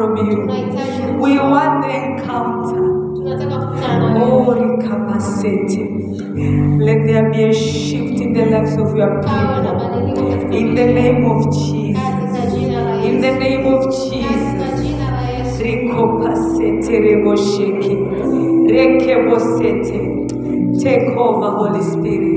from you. We want the encounter. Oh, Let there be a shift in the lives of your people. In the name of Jesus. In the name of Jesus. Take over, Holy Spirit.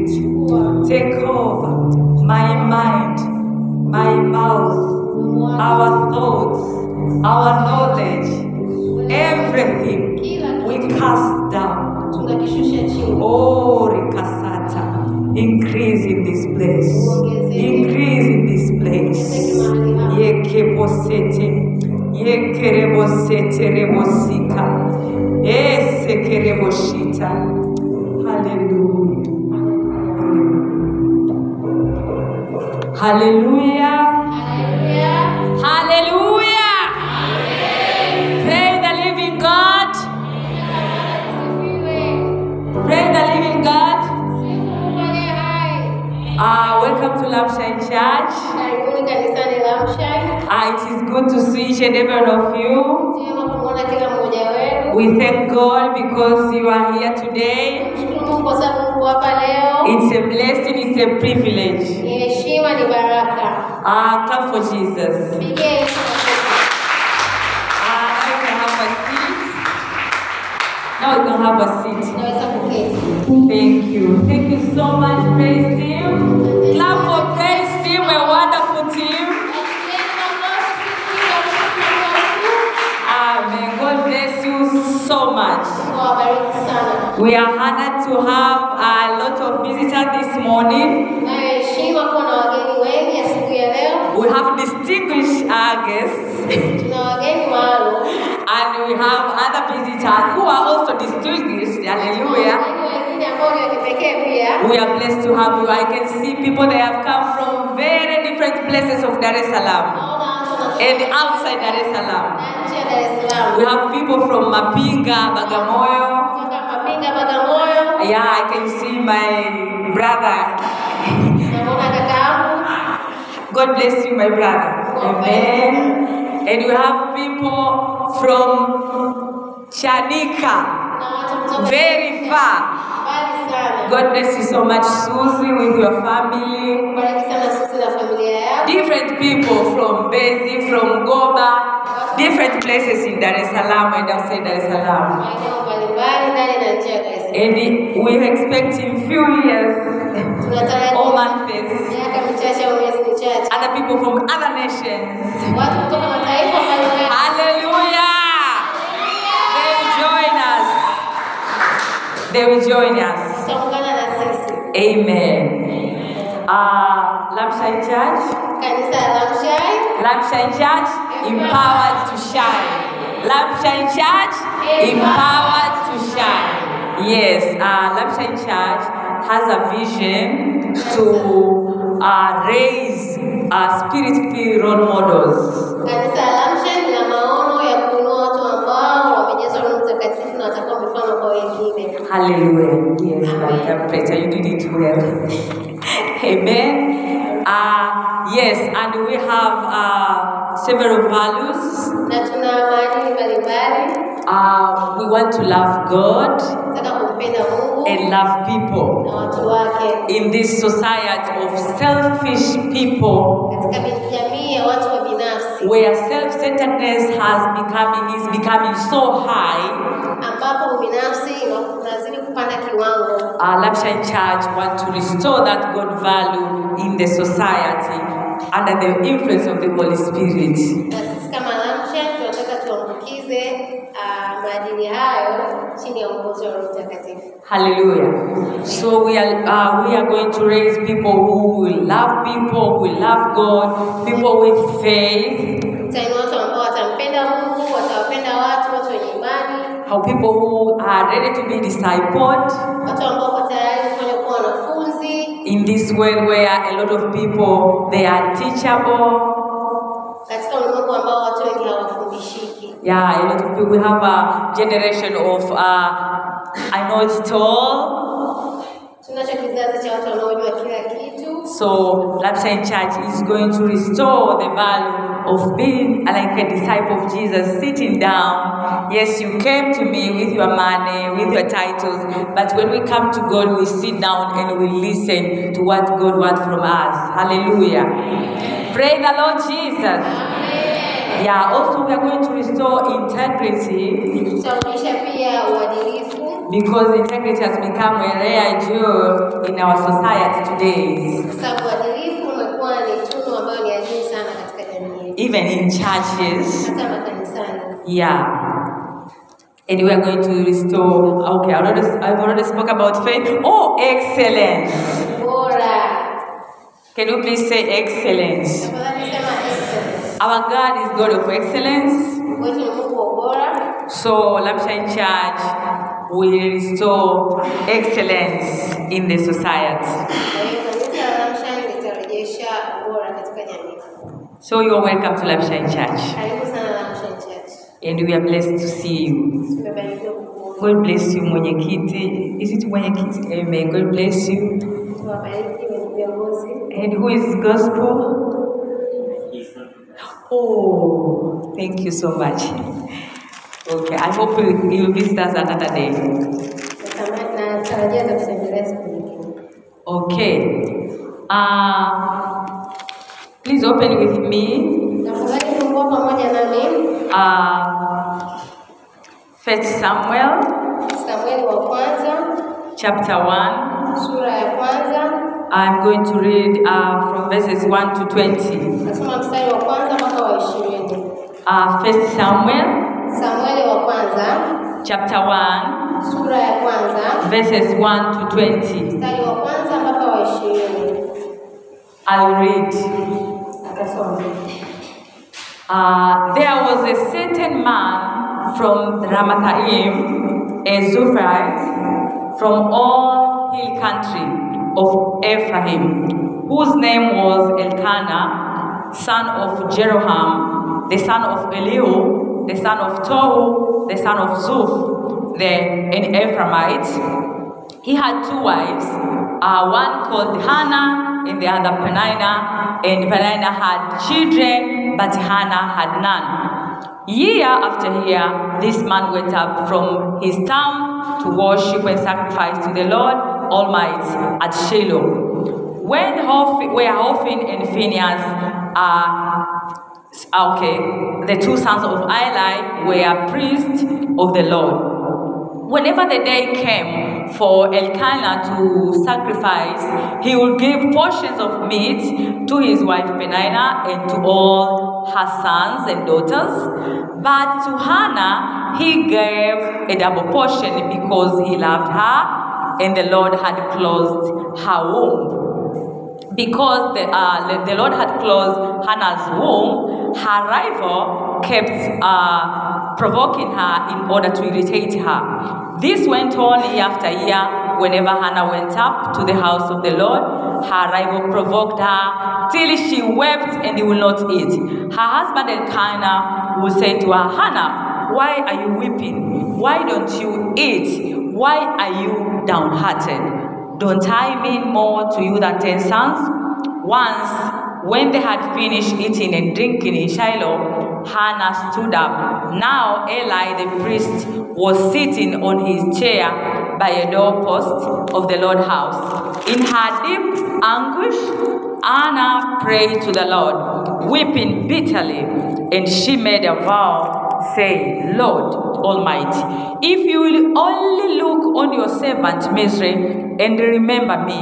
We are honored to have a lot of visitors this morning. We have distinguished our guests. and we have other visitors who are also distinguished. Hallelujah. We are blessed to have you. I can see people that have come from very different places of Dar es Salaam and outside Dar es Salaam. We have people from Mapinga, Bagamoyo. Yeah, I can see my brother. God bless you, my brother. Amen. And we have people from Chanika, very far. God bless you so much, Susie, with your family. Different people from Mbezi, from Goba, different places in Dar es Salaam and outside Dar es Salaam. And We are expecting few years all months other people from other nations. They will join us. Amen. Uh, Lampshine Church, Lampshine Church, empowered to shine. Lampshine Church, empowered to shine. Yes, uh, Lampshine Church has a vision to uh, raise uh, spirit-filled role models. Kanisa la Lamshai lina maono ya kuinua watu ambao wamejazwa Roho Mtakatifu na watakuwa mfano kwa wengine. Hallelujah. Yes, interpreter, you did it well. Amen. Uh, yes, and we have uh, several values. Na tuna maadili mbalimbali. Uh, we want to love God Nataka kumpenda Mungu and love people. na watu wake In this society of selfish people, katika jamii ya watu wa binafsi where self-centeredness has becoming is becoming so high, ambapo ubinafsi unazidi kupanda kiwango. Lampshine Church want to restore that God value in the society under the influence of the Holy Spirit. Sisi kama Lamsha tunataka tuambukize ah, maadili hayo chini ya uongozi wa Roho Mtakatifu. Hallelujah. So we are uh, we are going to raise people who will love people, who will love God, people with faith, Tutainua watu ambao watampenda Mungu, watawapenda how people who are ready to be discipled in this world where a lot of people they are teachable. Yeah, a lot of people we have a generation of uh, I know it all. So Lapshine Church is going to restore the value of being like a disciple of Jesus, sitting down. Yes, you came to me with your money, with your titles, but when we come to God, we sit down and we listen to what God wants from us. Hallelujah. Praise the Lord Jesus. Yeah, also we are going to restore integrity uadilifu because integrity has become a rare jewel in our society today. kwa sababu uadilifu umekuwa ni tunu ambayo ni adimu sana katika jamii yetu, even in churches. Yeah. And we are going to restore. Okay, I already, I've already spoke about faith. Oh, excellence. Can you please say excellence? Our God is God of excellence. So, Lampshine Church will restore excellence in the society. Kwa hiyo kanisa la Lamshine litarejesha ubora katika jamii. So, you are welcome to Lampshine Church. Karibu sana Lamshine Church. And we are blessed to see you. God bless you, mwenyekiti. Is it mwenyekiti? Amen. God bless you. And who is gospel? Oh, thank you so much. Okay, I hope you you will visit us another day. Natamani- Natarajia atakutembelea siku nyingine. Okay. Uh, please open with me. Tafadhali fungua pamoja nami Uh, First Samuel Samueli wa kwanza chapter 1. sura ya kwanza I'm going to read uh, from verses 1 to twenty. nasoma mstari wa kwanza mpaka wa ishirini. Uh, First Samuel Samueli wa kwanza chapter 1. sura ya kwanza verses 1 to twenty. mstari wa kwanza mpaka wa ishirini. I'll read. Uh, there was a certain man from Ramathaim, a Zophite, from all hill country of Ephraim, whose name was Elkanah, son of Jeroham, the son of Elihu, the son of Tohu, the son of Zuph, the an Ephraimite. He had two wives, uh, one called Hannah and the other Penina, and Penina had children, but Hannah had none. Year after year, this man went up from his town to worship and sacrifice to the Lord Almighty at Shiloh. When Hophni, where Hophni and Phinehas uh, okay, the two sons of Eli were priests of the Lord. Whenever the day came for Elkanah to sacrifice, he would give portions of meat to his wife Peninnah and to all her sons and daughters. But to Hannah, he gave a double portion because he loved her and the Lord had closed her womb because the, uh, the Lord had closed Hannah's womb, her rival kept uh, provoking her in order to irritate her. This went on year after year. Whenever Hannah went up to the house of the Lord, her rival provoked her till she wept and would not eat. Her husband Elkanah would say to her, Hannah, why are you weeping? Why don't you eat? Why are you downhearted? Don't I mean more to you than ten sons? Once, when they had finished eating and drinking in Shiloh, Hannah stood up. Now Eli the priest was sitting on his chair by a doorpost of the Lord's house. In her deep anguish, Anna prayed to the Lord, weeping bitterly, and she made a vow, saying, Lord Almighty, if you will only look on your servant misery and remember me,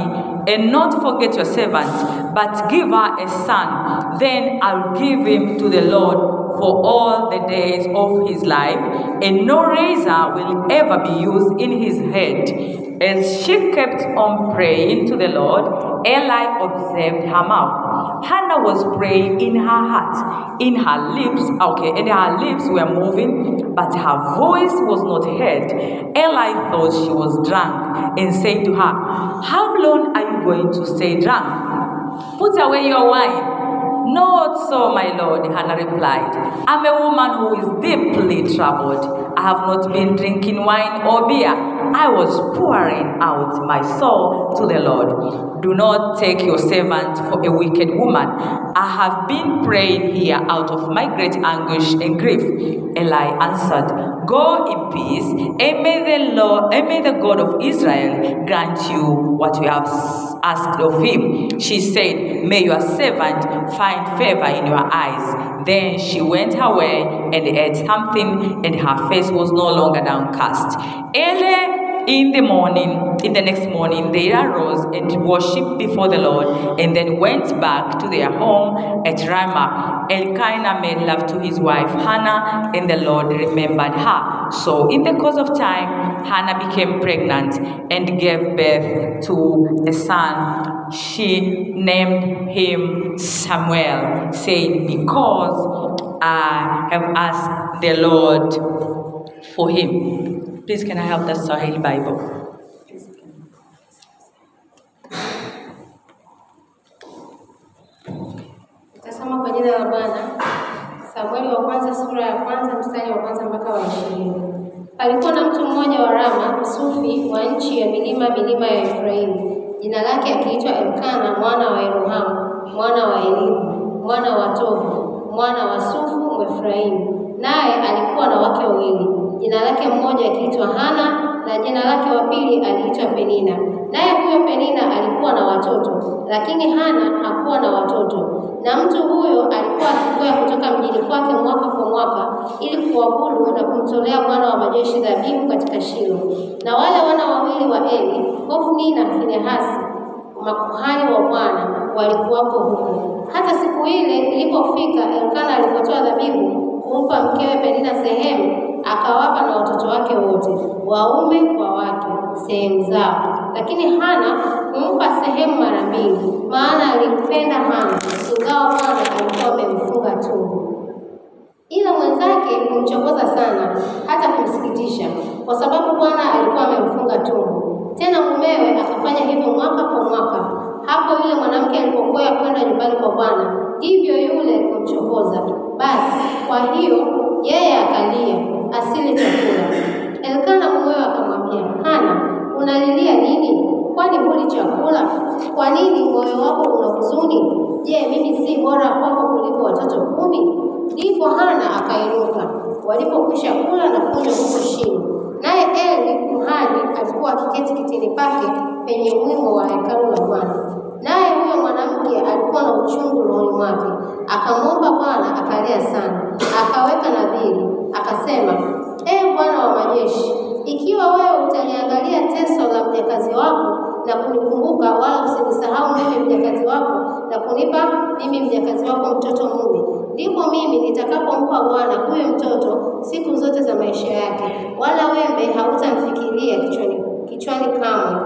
and not forget your servant, but give her a son, then I'll give him to the Lord for all the days of his life, and no razor will ever be used in his head. As she kept on praying to the Lord, Eli observed her mouth. Hannah was praying in her heart, in her lips, okay, and her lips were moving, but her voice was not heard. Eli thought she was drunk and said to her, How long are you going to stay drunk? Put away your wine. Not so, my lord, Hannah replied. I'm a woman who is deeply troubled. I have not been drinking wine or beer. I was pouring out my soul to the Lord. Do not take your servant for a wicked woman. I have been praying here out of my great anguish and grief. Eli answered, Go in peace, and may the Lord, and may the God of Israel grant you what you have asked of him. She said, May your servant find favor in your eyes. Then she went her way and ate something, and her face was no longer downcast. Early in the morning, in the next morning, they arose and worshipped before the Lord, and then went back to their home at Ramah. Elkanah made love to his wife Hannah, and the Lord remembered her. So, in the course of time, Hannah became pregnant and gave birth to a son. She named him Samuel, saying, Because I have asked the Lord for him. Please, can I have the Sahil Bible? Tasoma kwa jina la Bwana. Samueli wa kwanza sura ya kwanza mstari wa kwanza mpaka wa ishirini. Palikuwa na mtu mmoja wa Rama, msufi wa nchi ya milima milima ya Efraimu, jina lake akiitwa Elkana mwana wa Yerohamu mwana wa Elimu mwana wa Tohu mwana wa Sufu Mwefraimu, naye alikuwa na wake wawili, jina lake mmoja akiitwa Hana na jina lake wa pili aliitwa Penina. Naye huyo Penina alikuwa na watoto, lakini Hana hakuwa na watoto. Na mtu huyo alikuwa akikwea kutoka mjini kwake mwaka kwa mwaka ili kuabudu na kumtolea Bwana wa majeshi dhabihu katika Shilo. Na wale wana wawili wa Eli, Hofni na Finehasi, makuhani wa Bwana, walikuwapo huko. Hata siku ile ilipofika, Elkana alipotoa dhabihu kumpa mkewe Penina sehemu, akawapa na watoto wake wote, waume kwa wake, sehemu zao. Lakini Hana humpa sehemu mara mbili, maana alimpenda Hana, ingawa Hana alikuwa amemfunga tumbo ila mwenzake kumchokoza sana hata kumsikitisha, kwa sababu Bwana alikuwa amemfunga tumbo. Tena mumewe akafanya hivyo mwaka kwa mwaka. Hapo yule mwanamke alipokwea kwenda nyumbani kwa Bwana, ndivyo yule kumchokoza. Basi kwa hiyo yeye akalia asile chakula. Elkana mumewe akamwambia, Hana, unalilia nini? Kwani huli chakula? Kwa nini moyo wako una huzuni? Je, mimi si bora kwako kuliko watoto kumi? Ndipo Hana akainuka walipokwisha kula na kunywa huko Shilo. Naye Eli kuhani alikuwa akiketi kitini pake penye mwimo wa hekalu la Bwana. Naye huyo mwanamke alikuwa na uchungu rohoni mwake, akamwomba Bwana akalia sana, akaweka nadhiri, akasema, Ee Bwana wa majeshi, ikiwa wewe utaliangalia teso la mjakazi wako na kunikumbuka, wala usinisahau mimi mjakazi wako na kunipa mimi mjakazi wako mtoto mume, ndipo mimi nitakapompa Bwana huyo mtoto siku zote za maisha yake, wala wembe hautamfikiria kichwani, kichwani kamwe.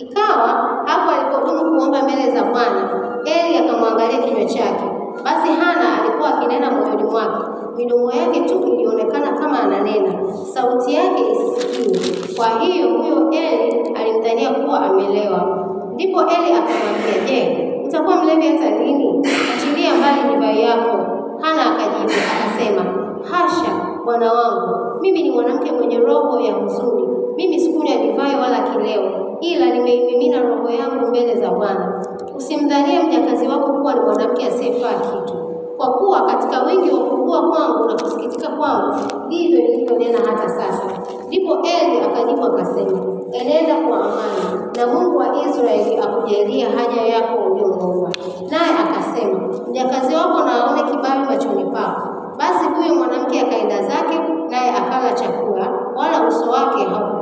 Ikawa hapo alipodumu kuomba mbele za Bwana, Eli akamwangalia kinywa chake. Basi Hana alikuwa akinena moyoni mwake, midomo yake tu ilionekana kama ananena, sauti yake isisikiwe. Kwa hiyo huyo Eli alimdhania kuwa amelewa. Ndipo Eli akamwambia, je, utakuwa mlevi hata lini? Achilia mbali divai yako. Hana akajibu akasema, hasha, bwana wangu, mimi ni mwanamke mwenye roho ya huzuni. Mimi sikunywa divai wala kileo, ila nimeimimina roho yangu mbele za Bwana. Usimdhanie mjakazi wako kuwa ni mwanamke asiyefaa kitu, kwa kuwa katika wingi wa kukua kwangu na kusikitika kwangu ndivyo nilivyonena hata sasa. Ndipo Eli akajibu akasema, enenda kwa amani, na Mungu wa Israeli akujalia haja yako uliyomwomba. Naye akasema, mjakazi wako na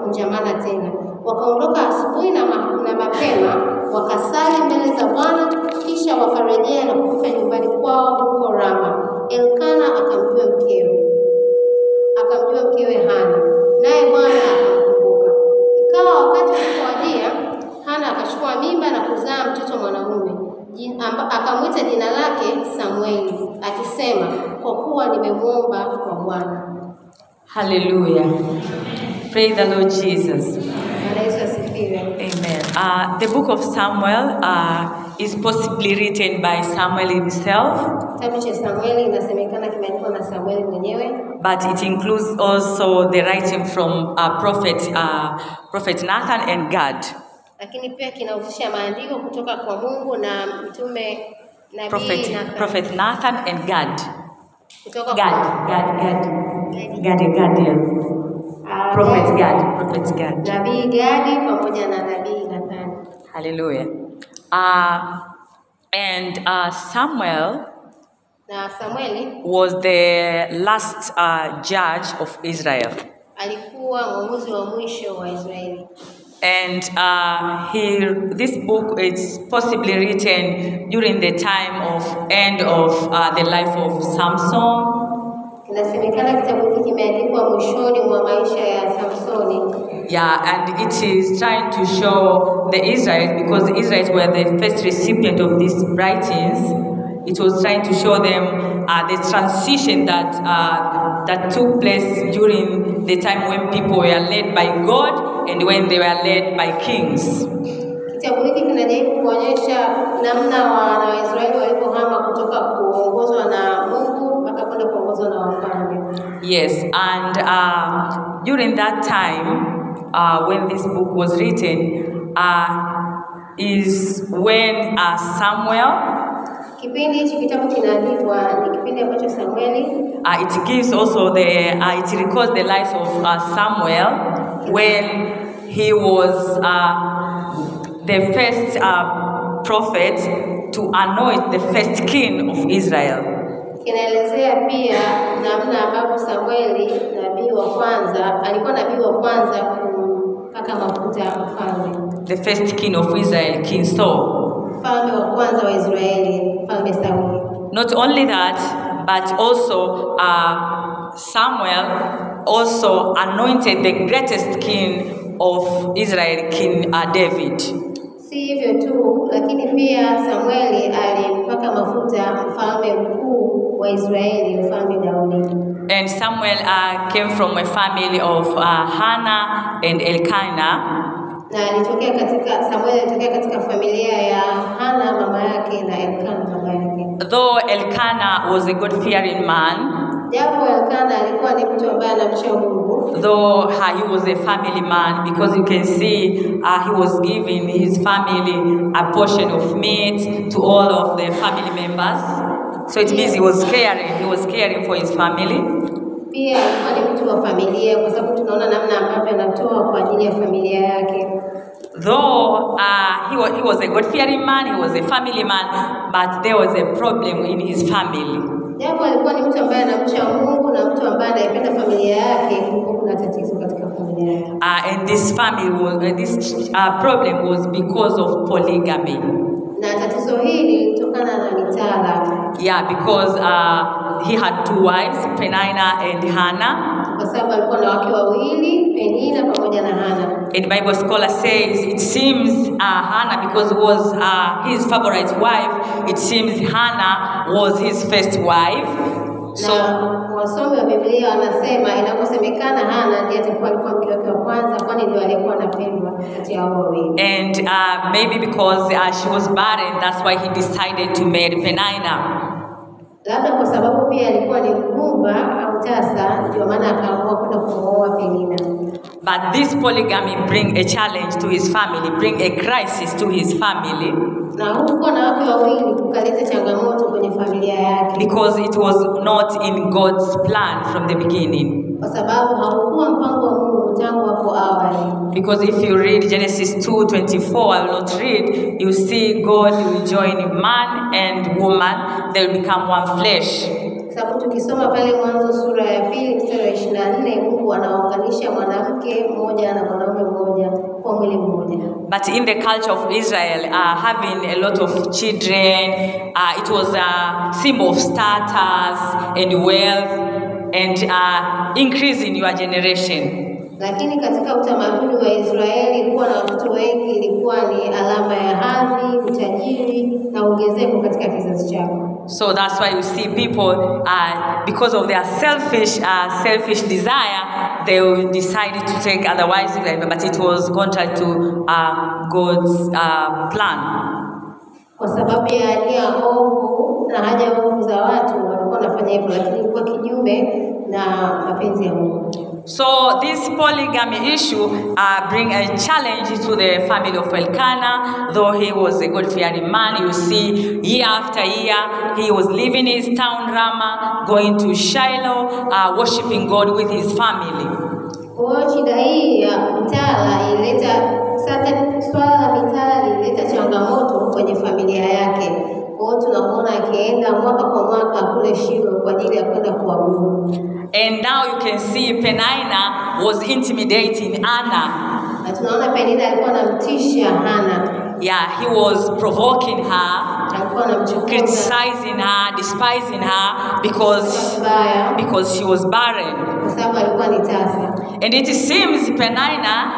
wake haukukunjamana tena. Wakaondoka asubuhi na, ma na mapema wakasali mbele za Bwana, kisha wakarejea na kufika nyumbani kwao huko Rama. Elkana akamjua mkewe, akamjua mkewe Hana, naye Bwana akamkumbuka. Ikawa wakati ulipowadia, Hana akachukua mimba na kuzaa mtoto mwanaume, akamwita jina lake Samueli, akisema, kwa kuwa nimemwomba kwa Bwana. Hallelujah. Praise the Lord Jesus. Bwana Yesu asifiwe. Amen. Uh, the book of Samuel uh, is possibly written by Samuel himself, Kitabu cha Samueli inasemekana kimeandikwa na Samueli mwenyewe, but it includes also the writing from uh, prophet uh, prophet Nathan and Gad. lakini pia kinahusisha maandiko kutoka kwa Mungu na mtume nabii Prophet, prophet Nathan and Gad. kutoka Gad, kwa Gad, Gad. Gad, Gad, yeah. Prophet Gad, prophet Gad. nabii Gadi pamoja na nabii Nathani. Hallelujah. Uh, and uh, Samuel Na Samueli was the last uh, judge of Israel. alikuwa mwamuzi wa mwisho wa Israeli, And uh, he, this book is possibly written during the time of end of uh, the life of Samson. Inasemekana kitabu hiki kimeandikwa mwishoni mwa maisha ya Samsoni, Yeah, and it is trying to show the Israelites because the Israelites were the first recipient of these writings. It was trying to show them uh, the transition that uh, that took place during the time when people were led by God and when they were led by kings. Kitabu hiki kinajaribu kuonyesha namna wana Waisraeli walipohama kutoka kuongozwa na Mungu kuongozwa na. Yes, and uh, during that time, uh, when this book was written, uh, is when uh, Samuel, Kipindi hichi kitabu kinaandikwa ni kipindi ambacho Samueli uh, it gives also the, uh, it records the life of uh, Samuel when he was uh, the first uh, prophet to anoint the first king of Israel. Kinaelezea pia namna ambavyo Samueli nabii wa kwanza alikuwa nabii wa kwanza kumpaka mafuta mfalme, The first king of Israel, King Saul. mfalme wa kwanza wa Israeli, mfalme Sauli. Not only that, but also uh, Samuel also anointed the greatest king of Israel, King uh, David. Si hivyo tu, lakini pia Samueli alimpaka mafuta mfalme mkuu wa Israeli, mfalme Daudi. And Samuel uh, came from a family of uh, Hannah and Elkanah. Na alitokea katika Samueli alitokea katika familia ya Hana mama yake na Elkana baba yake. Though Elkanah was a God-fearing man, Japo Elkana alikuwa ni mtu ambaye anamcha Mungu, though uh, he was a family man, because you can see uh, he was giving his family a portion of meat to all of the family members. So it means he was caring. He was caring for his family. pia alikuwa ni mtu wa familia, kwa sababu tunaona namna ambavyo anatoa kwa ajili ya familia yake. though uh, he, was, he was a God fearing man, he was a family man, but there was a problem in his family. Japo alikuwa ni mtu ambaye anamcha Mungu na mtu ambaye anaipenda familia yake, kulikuwa kuna tatizo katika familia yake. Uh, and this family was, uh, this uh, problem was because of polygamy. Na tatizo hili lilitokana na mitala, Yeah, because uh, he had two wives, Penina and Hannah. kwa sababu alikuwa na wake wawili, Penina pamoja na Hana. And Bible scholar says it seems uh, Hannah, because it was uh, his favorite wife, it seems Hannah was his first wife. So wasomi wa Biblia wanasema inaposemekana Hana ndiye atakuwa alikuwa mke wake wa kwanza, kwani ndio aliyekuwa anapendwa kati ya hao wawili. And uh, maybe because uh, she was barren, that's why he decided to marry Penina. Labda kwa sababu pia alikuwa ni mgumba au tasa, ndio maana akaamua kwenda kumuoa Penina. But this polygamy bring a challenge to his family, bring a crisis to his family, Na huku kuwa na wake wawili kukaleta changamoto kwenye familia yake, because it was not in God's plan from the beginning. kwa sababu haukuwa mpango wa Mungu tangu hapo awali. Because if you read Genesis 2:24, I will not read, you see God will join man and woman, they will become one flesh. Sababu tukisoma pale Mwanzo sura ya pili mstari wa ishirini na nne Mungu anawaunganisha mwanamke mmoja na mwanaume mmoja kwa mwili mmoja. But in the culture of Israel, uh, having a lot of children, uh, it was a symbol of status and wealth and uh, increasing your generation. Lakini katika utamaduni wa Israeli kuwa na watoto wengi, ilikuwa ni alama ya hadhi, utajiri na ongezeko katika kizazi chako. So that's why you see people, uh, because of their selfish, uh, selfish desire, they decided to take otherwise, but it was contrary to uh, God's uh, plan. Kwa na mapenzi ya Mungu. So this polygamy issue uh, bring a challenge to the family of Elkanah. Though he was a God-fearing man, you see, year after year, he was leaving his town Ramah, going to Shiloh, uh, worshiping God with his family. Kwa hiyo shida hii ya mitala ilileta sasa, swala la mitala lilileta changamoto kwenye familia yake. Kwa tunamuona akienda mwaka kwa mwaka kule Shilo kwa ajili ya kwenda kuabudu, And now you can see Penina was intimidating Anna. na tunaona Penina alikuwa anamtisha Hana, Yeah, he was provoking her, criticizing her, despising her because, because she was barren. kwa sababu alikuwa ni tasa. And it seems Penina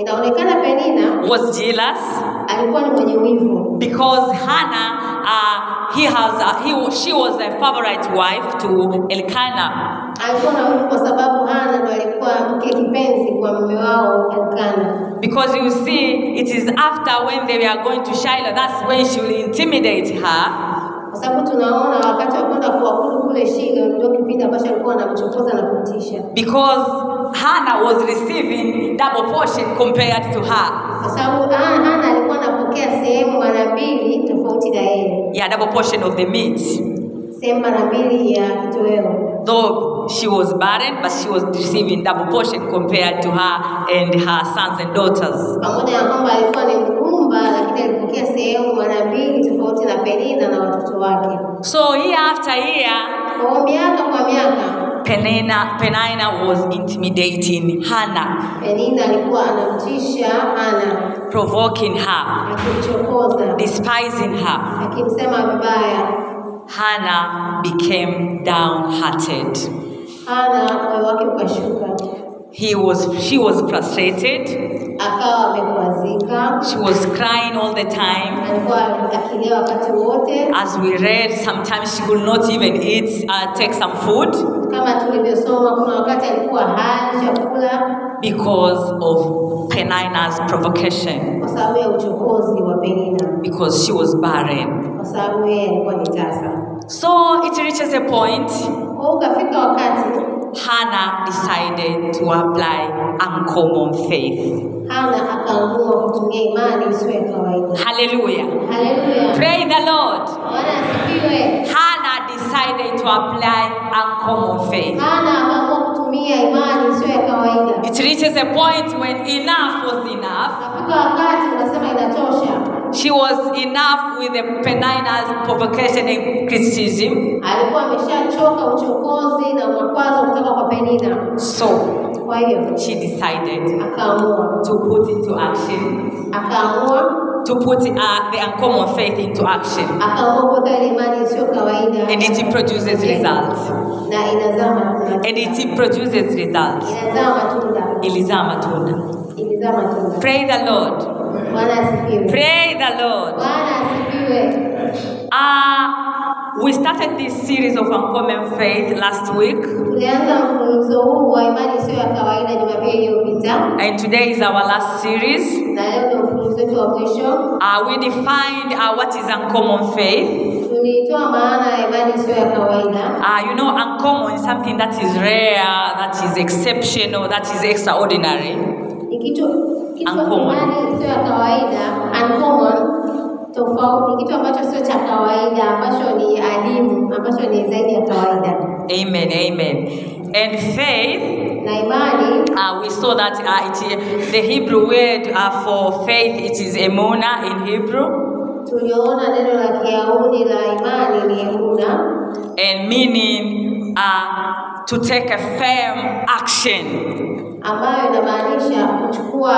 Inaonekana Penina was jealous alikuwa ni mwenye wivu because Hannah, uh, he has, a, he, she was a favorite wife to Elkanah. alikuwa na wivu kwa sababu Hana ndo alikuwa mke kipenzi kwa mume wao Elkana. Because you see, it is after when they were going to Shiloh, that's when she will intimidate her. Kwa sababu tunaona wakati wa kwenda kuabudu kule Shilo ndio kipindi ambacho alikuwa anamchokoza na kumtisha, Because Hannah was receiving double portion compared to her. kwa sababu Hana Hana alikuwa anapokea sehemu mara mbili tofauti na yeye, Yeah, double portion of the meat. sehemu mara mbili ya kitoweo. Though she was barren, but she was receiving double portion compared to her and her sons and daughters. Pamoja na kwamba alikuwa ni mgumba, lakini alipokea sehemu mara mbili tofauti na Penina na watoto wake. So year after year, Kwa miaka kwa miaka Penina, Penina was intimidating Hannah, Penina alikuwa anamtisha Hana, provoking her, akimchokoza, despising her. akimsema vibaya. Hannah became downhearted. Hana moyo wake ukashuka, He was, she was frustrated. She was crying all the time. alikuwa akilia wakati wote, As we read, sometimes she could not even eat, uh, take some food kama tulivyosoma. Kuna wakati alikuwa hali chakula because of Penina's provocation, kwa sababu ya uchokozi wa Penina, because she was barren. kwa sababu yeye alikuwa ni tasa. So it reaches a point, Kwa ukafika wakati Hannah decided to apply uncommon faith. Hana akaamua kutumia imani isiyo ya kawaida. Hallelujah. Haleluya, Praise the Lord. Bwana asifiwe. Hannah decided to apply uncommon faith. Hana akaamua kutumia kutumia imani isiyo ya kawaida. It reaches a point when enough was enough. Nafika wakati unasema inatosha. She was enough with the Penina's provocation and criticism. Alikuwa ameshachoka uchokozi na makwazo kutoka kwa Penina, So kwa hiyo she decided akaamua to put into action, akaamua to put uh, the uncommon faith into action. akaamua kuweka ile imani isiyo kawaida And it produces results. na inazaa matunda, And it produces results. inazaa matunda, Ilizaa matunda. ilizaa matunda. Pray the Lord. Pray the Lord. Uh, we started this series of uncommon faith last week. Tulianza mfululizo huu wa imani isiyo ya kawaida Jumapili iliyopita, And today is our last series. na leo ndio mfululizo wetu wa mwisho. Uh, we defined uh, what is uncommon faith. Tulitoa maana ya imani isiyo ya kawaida. Uh, you know, uncommon is something that is rare, that is exceptional, that is extraordinary. Ni kitu kitu Uncommon. imani isiyo ya kawaida, uncommon, tofauti, ni kitu ambacho sio cha kawaida, ambacho ni adimu, ambacho ni zaidi ya kawaida. Amen, amen. And faith, Na imani uh, we saw that uh, it, the Hebrew word uh, for faith, it is emuna in Hebrew, tuliona neno la Kiyahudi la imani ni emuna, and meaning uh, to take a firm action. Ambayo inamaanisha kuchukua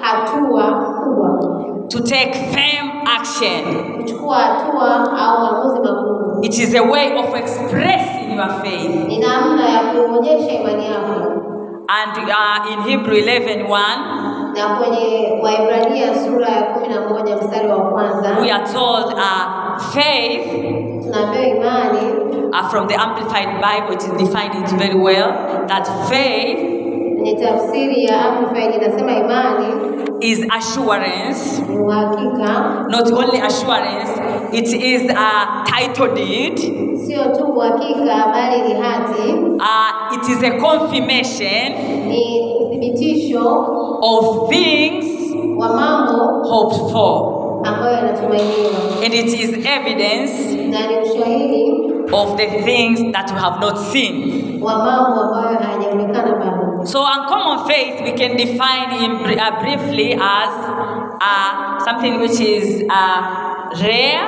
hatua kubwa, To take firm action. kuchukua hatua au maamuzi makubwa. It is a way of expressing your faith. Ni namna ya kuonyesha imani yako. And uh, in Hebrew 11:1 Na kwenye Waebrania sura ya kumi na moja mstari wa kwanza we are told uh, faith, tunaambiwa imani uh, from the Amplified Bible, it is defined it very well, that faith kwenye tafsiri ya Amplified inasema imani is assurance, ni uhakika, not only assurance, it is a title deed, sio tu uhakika, bali ni hati, uh, it is a confirmation ni uthibitisho of things wa mambo hoped for, ambayo yanatumainiwa. And it is evidence na ni ushahidi of the things that we have not seen. wa mambo ambayo hayajaonekana bado. So, uncommon faith we can define in uh, briefly as uh, something which is uh, rare.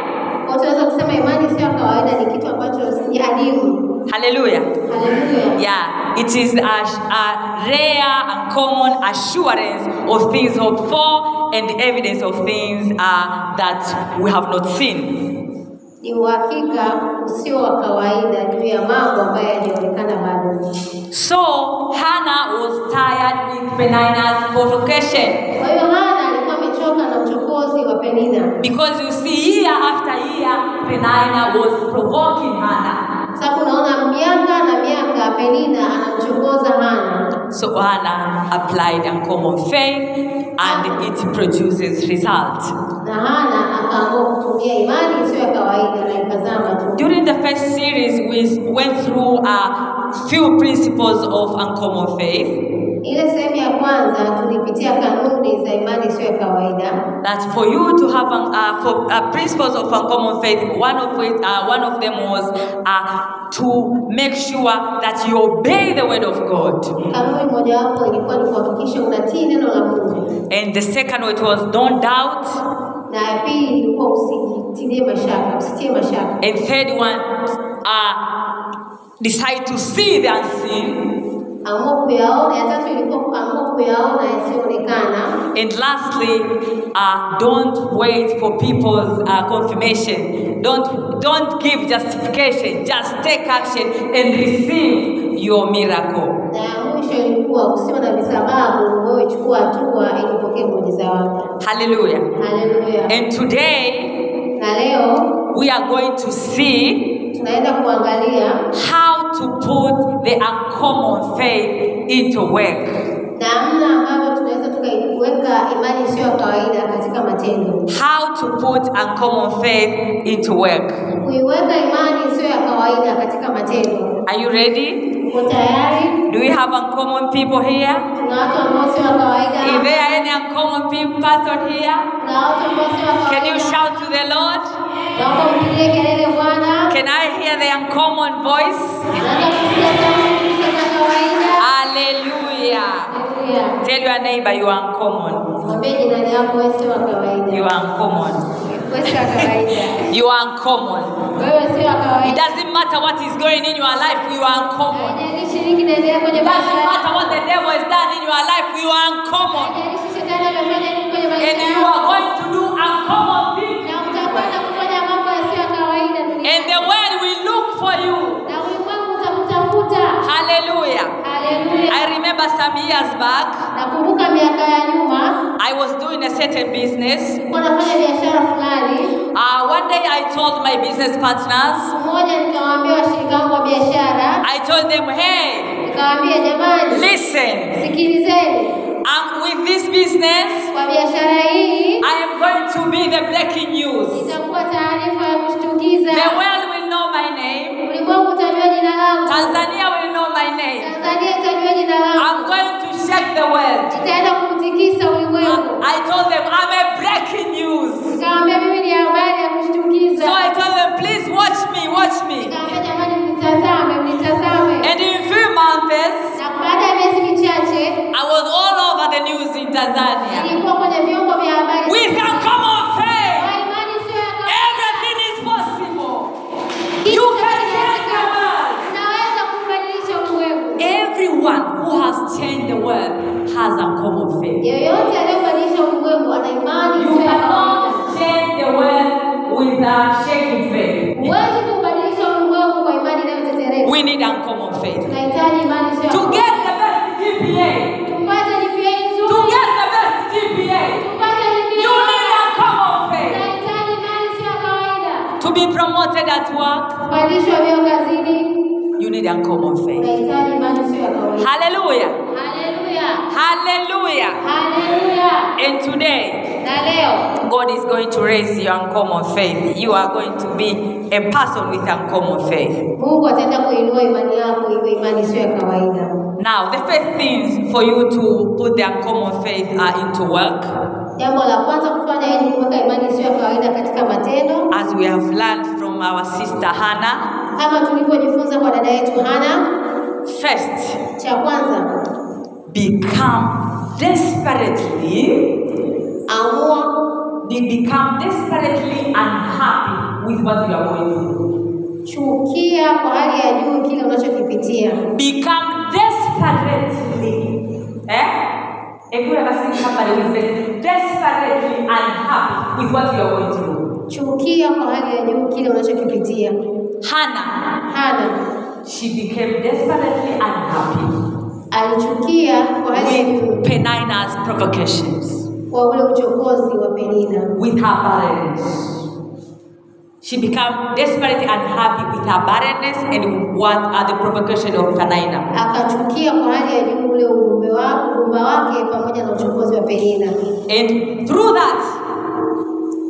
Kwa hiyo tunaweza kusema imani sio ya kawaida, ni kitu ambacho ni adimu. Hallelujah. Yeah, it is a, a rare and common assurance of things hoped for and evidence of things uh, that we have not seen. Ni uhakika usio wa kawaida juu ya mambo ambayo yalionekana bado. So Hannah was tired with Penina's provocation Kwa hiyo Hana alikuwa amechoka na uchokozi wa Penina, because you see, year after year, Penina was provoking Hannah. Sababu unaona miaka na miaka Penina anamchokoza Hana, So Hannah applied uncommon faith and it produces result. na Hana akaamua kutumia imani isiyo ya kawaida na ikazaa matunda. During the first series, we went through a few principles of uncommon faith. Ile sehemu ya kwanza tulipitia kanuni za imani isiyo ya kawaida, That for you to have un- uh, for uh, principles of uncommon faith, one of which, uh, one of them was uh, to make sure that you obey the word of God, kanuni mojawapo ilikuwa ni kuhakikisha unatii neno la Mungu, and the second one was don't doubt, na ya pili ilikuwa usitilie mashaka, usitie mashaka, and third one, uh, decide to see the unseen. Kuyaona, kuyaona, and lastly, uh, don't wait for people's uh, confirmation. Don't, don't give justification. Just take action and receive your miracle. Hallelujah. Hallelujah. And today, we are going to see tunaenda kuangalia how to put the uncommon faith into work. Namna ambavyo tunaweza tukaiweka imani isiyo ya kawaida katika matendo, How to put uncommon faith into work. kuiweka imani isiyo ya kawaida katika matendo. Are you ready? Uko tayari? Do we have uncommon people here? Kuna watu ambao sio wa kawaida Is there any uncommon people person here? Kuna watu ambao sio wa Can you shout to the Lord? Naomba mpigie kelele Bwana. Can I hear the uncommon voice? Naweza kusikia sauti za kawaida. Tell your neighbor you are uncommon. Mwambie jirani yako wewe sio wa kawaida. You are uncommon. Wewe sio wa kawaida. You are uncommon. Wewe sio wa It doesn't matter what is going in your life, you are uncommon. Eh, Haijalishi nini kinaendelea kwenye It doesn't matter what the devil has done in your life, you are uncommon. Eh, Haijalishi shetani amefanya nini kwenye maisha And you are going to do uncommon things. Na utakwenda kufanya mambo yasiyo ya kawaida duniani. And the world will look for you. Na ulimwengu utakutafuta. Hallelujah. I remember some years back, Nakumbuka miaka ya nyuma I was doing a certain business. nilikuwa nafanya biashara fulani. Uh, one day I told my business partners, Siku nikawaambia washirika wangu wa biashara, I told them, hey, nikawaambia jamani, listen, sikilizeni, I'm with this business. kwa biashara hii I am going to be the breaking news. itakuwa taarifa ya kushtukiza. The world will know my name. Ulimwengu utajua jina langu, Tanzania will know my name. Tanzania itajua jina langu, I'm going to shake the world. itaenda kutikisa ulimwengu. I told them I'm a breaking news. Nikawaambia mimi ni habari ya kushtukiza. So I told them, please watch me, watch me. Nikawaambia jamani, mnitazame, mnitazame. And in few months, Na baada ya miezi michache I was all over the news in Tanzania. nilikuwa kwenye vyombo vya habari. With at work, Kupandishwa vyeo kazini. you need uncommon faith. Hallelujah. imani sio ya kawaida. Hallelujah. Hallelujah. And today, God is going to raise your uncommon faith. You are going to be a person with uncommon faith. Mungu ataenda kuinua imani yako iwe imani sio ya kawaida. Now, the first things for you to put the uncommon faith are into work, Jambo la kwanza kufanya ili kuweka imani sio ya kawaida katika matendo, as we have learned from our sister Hannah, kama tulivyojifunza kwa dada yetu Hana. first, Cha kwanza, become desperately, amua be- become desperately unhappy with what you are going through. chukia kwa hali ya juu kile unachokipitia. Become desperately, eh? Have you ever seen somebody who is des- desperately unhappy with what you are going through? Chukia kwa hali ya juu kile unachokipitia. Hana Hana she became desperately unhappy alichukia kwa hali ya juu Penina's provocations, kwa ule uchokozi wa Penina. with her barrenness. She became desperately unhappy with her barrenness and what are the provocation of Penina. Akachukia kwa hali ya juu ule ugumba wake pamoja na uchokozi wa Penina. And through that,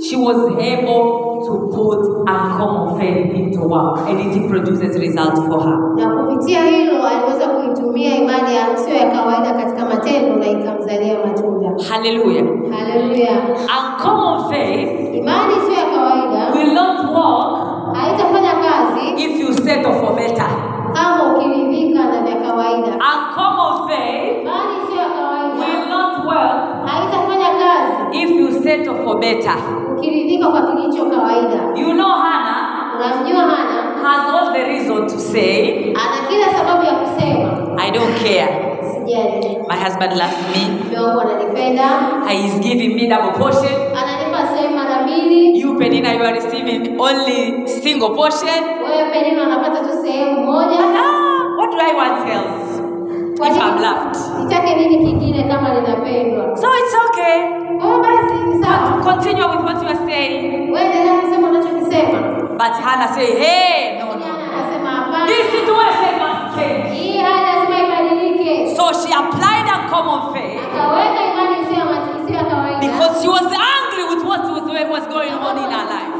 she was able to put uncommon faith into work and it produces results for her. Na kupitia hilo aliweza kuitumia imani ya ya kawaida katika matendo na ikamzalia matunda. Hallelujah. Haleluya! Uncommon faith Imani isiyo ya kawaida will not work haitafanya kazi if you settle for better. kama ukiridhika na vya kawaida. Uncommon faith Imani isiyo ya kawaida will not work haitafanya kazi if you settle for better. Ukiridhika kwa kilicho kawaida. You know, Hannah Unamjua Hana has all the reason to say, ana kila sababu ya kusema I don't care. sijali, My husband loves me. mume wangu ananipenda, He is giving me double portion. ananipa sehemu mara mbili, You, Penina, you are receiving only single portion. wewe Penina unapata tu sehemu moja. Ah, what do I want else if I'm loved? Nitake nini kingine kama ninapendwa? So it's okay. Continue with what you are saying. But Hannah say, hey, no, no. This situation must change. So she applied a common faith. Because she was angry with what was, was going on in her life.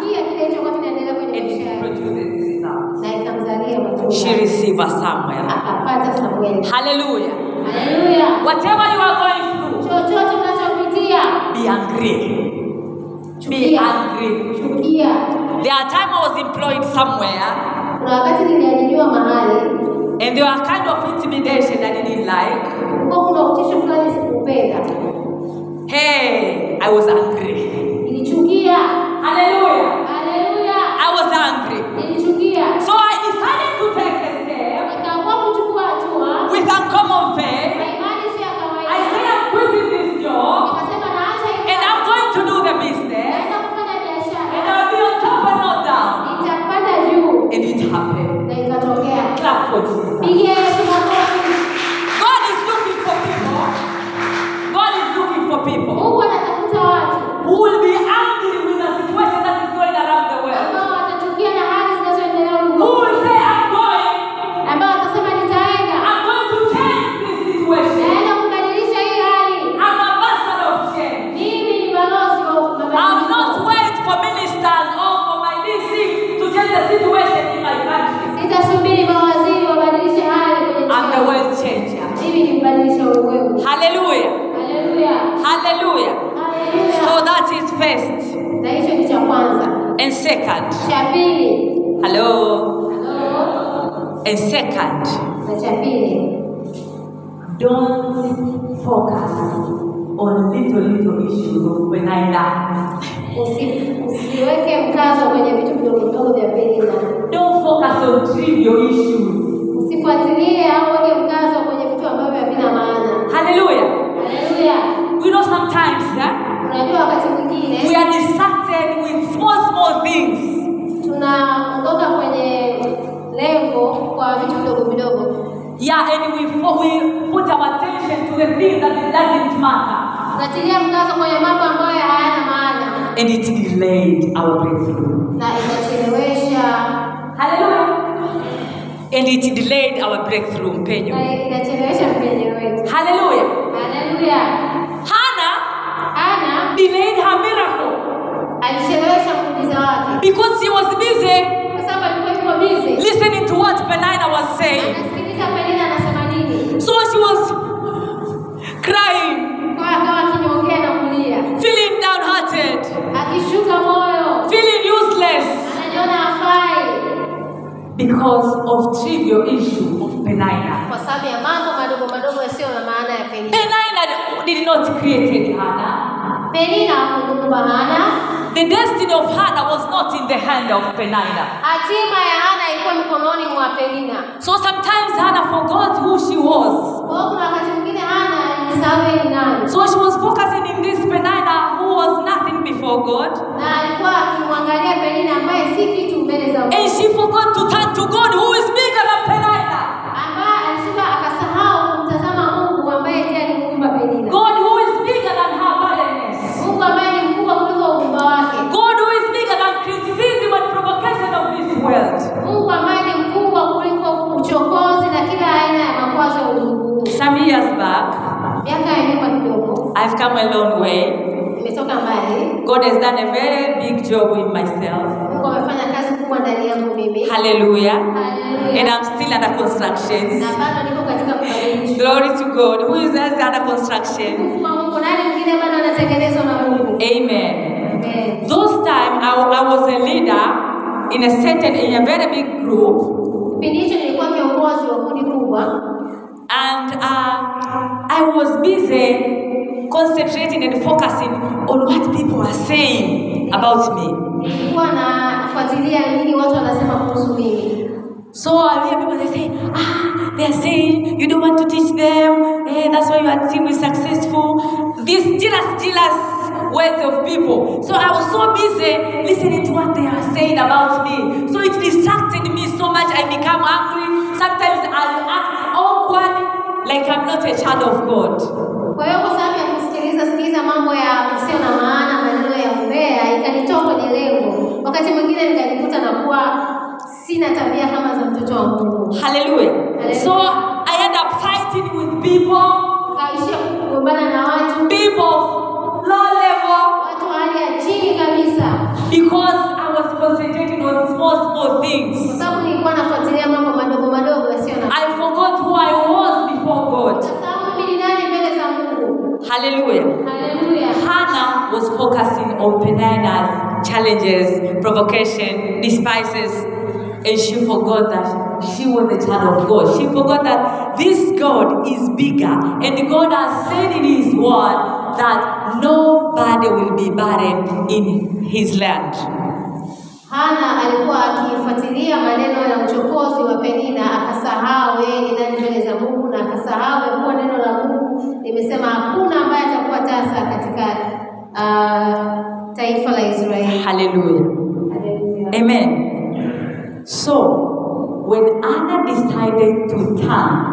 And she produces results. She received a Samuel. Hallelujah. Hallelujah. Whatever you are going through. Be angry. Be angry. chukia. There are time I was employed somewhere Kuna wakati niliajiriwa mahali and there were kind of intimidation I didn't like. kulikuwa kuna utisho fulani siku- Hey, I was angry. Nilichukia. Hallelujah. Haleluya. I was angry. Nilichukia. So I decided to take a step Nikaamua kuchukua hatua with uncommon faith. Second. Cha pili. Hello. And second. Na cha pili. Don't focus on little, little issues of when I usiweke mkazo kwenye vitu vidogo vidogo vya Penina. Don't focus on trivial issues. Usifuatilie au weke mkazo kwenye vitu ambavyo havina maana. Hallelujah. Haleluya. We know, sometimes eh, Unajua wakati we are Yeah, and we, we put our attention to the things that it doesn't matter. Tunatilia mkazo kwenye mambo ambayo hayana maana And it delayed our breakthrough. na inachelewesha Hallelujah. And it delayed our breakthrough, Mpenyo. na inachelewesha mpenyo wetu. Hallelujah. Haleluya. Hannah Ana delayed her miracle alichelewesha muujiza wake because she was busy kwa sababu alikuwa yuko busy. listening to what Penina was saying. Nini. So she was crying, Kwa hiyo akawa akinyongea na kulia, feeling downhearted, feeling useless because of trivial issue of Penina. kwa sababu ya mambo madogo madogo yasiyo na maana ya Penina. Did not create Hannah. Penina. The destiny of Hannah was not in the hand of Penina. Hana ilikuwa mikononi mwa Penina. So sometimes Hannah forgot who she was. Kwa hiyo kuna wakati mwingine Hana alisahau yeye ni nani, So she was focusing in this Penina who was nothing before God. na alikuwa akimwangalia Penina ambaye si kitu mbele za And she forgot to turn to God who is bigger than Penina. Back, I've come a long way. God has done a very big job with myself. Mimi. Hallelujah. And I'm still under construction. Glory to God. Who is else under construction? Amen. Amen. Those time I, I was a leader in a certain in a very big group, and uh, I was busy concentrating and focusing on what people are saying about me. nilikuwa nafuatilia nini watu wanasema kuhusu mimi. So I hear people they say, ah, they're saying you don't want to teach them, eh, that's why your team is successful. These jealous, jealous words of people. So I was so busy listening to what they are saying about me. So it distracted me so much. I become angry. Sometimes I act awkward, like I'm not a child of God. Kwa hiyo kwa sababu ya kusikiliza sikiliza mambo ya sio na maana, maneno ya umbea, ikanitoa kwenye lengo. Wakati mwingine nikajikuta nakuwa sina tabia kama za mtoto wa Mungu. Hallelujah. So I end up fighting with people, Kaishia kugombana na watu, people low level, watu hali ya chini kabisa, because was concentrating on small, small kwa things. sababu nilikuwa nafuatilia mambo madogo madogo yasiyo na I forgot who I was before God. Kwa sababu mimi ni nani mbele za Mungu. Hallelujah. Haleluya. Hannah was focusing on Penina's challenges, provocation, despises. and she forgot that she was the child of God. She forgot that this God is bigger, and God has said in His word that nobody will be barren in His land. Hana alikuwa akifuatilia maneno ya uchokozi wa Penina, akasahau yeye ni nani mbele za Mungu, na akasahau ya kuwa neno la Mungu limesema hakuna ambaye atakuwa tasa katika uh, taifa la Israeli. Haleluya. Amen. So, when Anna decided to turn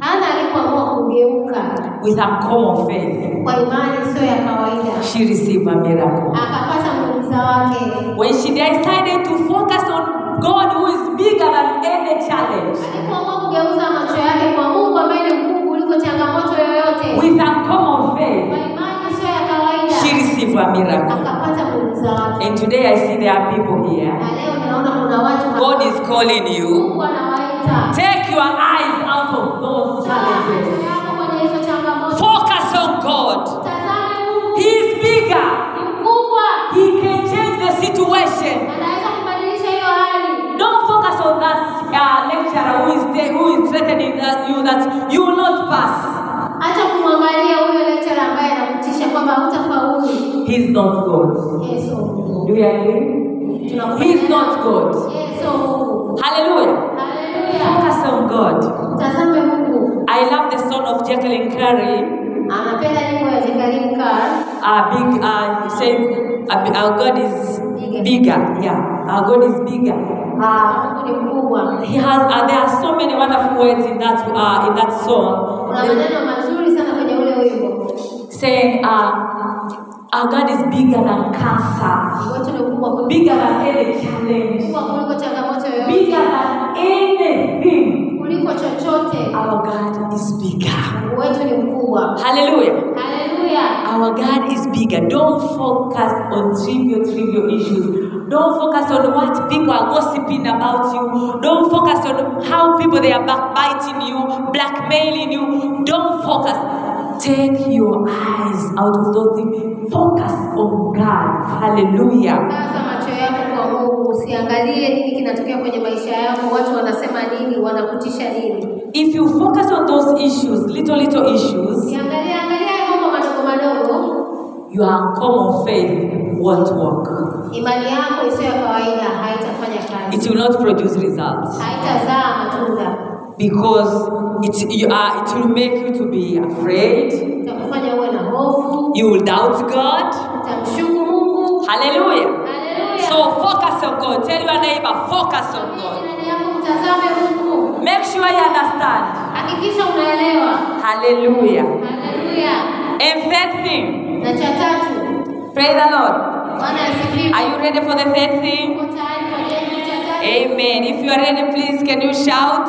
Hana alipoamua kugeuka with a common faith, kwa imani sio ya kawaida, she received a miracle. akapata. When she decided to focus on God who is bigger than any challenge, Alipoamua kugeuza macho yake kwa Mungu ambaye ni mkuu kuliko changamoto yoyote, with a common faith, kwa imani sio ya kawaida, she received a miracle. akapata muujiza wake. And today I see there are people here. Na leo ninaona kuna watu hapa, God is calling you. Take your eyes out of those challenges. Who is threatening that you that you will not pass. Acha kumwangalia huyo lecturer ambaye anakutisha kwamba hutafaulu. He is not God. Yesu Do you agree? He is not God. Mungu. Hallelujah. Focus on God. Tazame Mungu. I love the song of Jacqueline Curry. Anapenda nyimbo ya Jacqueline. Uh, big, uh, he said, uh, our God is bigger. Yeah, our God is bigger. Mungu ni mkubwa. He has. Uh, there are so many wonderful words in that uh, in that song, Kuna maneno mazuri sana kwenye ule wimbo. saying, uh, "Our God is bigger than cancer, Mungu ni mkubwa bigger than any challenge, mkubwa kuliko changamoto bigger than anything. kuliko chochote. Our God is bigger." Mungu wetu ni mkubwa. Hallelujah. Haleluya. Our God is bigger. Don't focus on trivial, trivial issues. Don't focus on what people are gossiping about you. Don't focus on how people they are backbiting you, blackmailing you. Don't focus. Take your eyes out of those things. Focus on God. Hallelujah. Kaza macho yako kwa Mungu, usiangalie nini kinatokea kwenye maisha yako, watu wanasema nini, wanakutisha nini. If you focus on those issues, little little issues, Usiangalie angalia hayo mambo madogo madogo, your uncommon faith won't work. imani yako isiyo ya kawaida haitafanya kazi, It will not produce results. haitazaa matunda, because it you are it will make you to be afraid itakufanya uwe na hofu, you will doubt god utamshuku Mungu. hallelujah Haleluya. so focus on god tell your neighbor focus on god mtazame Mungu, make sure you understand hakikisha unaelewa. hallelujah Haleluya. and third thing Na cha tatu, praise the lord Bwana asifiwe. are you ready for the third thing amen if you are ready please can you shout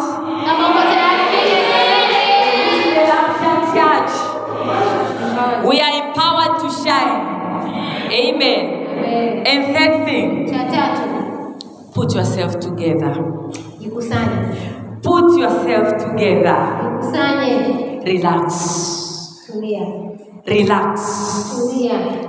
Church. We are empowered to shine. Amen. Amen. And third thing, Cha tatu, put yourself together. jikusanye. Put yourself together. Relax. tulia. Relax.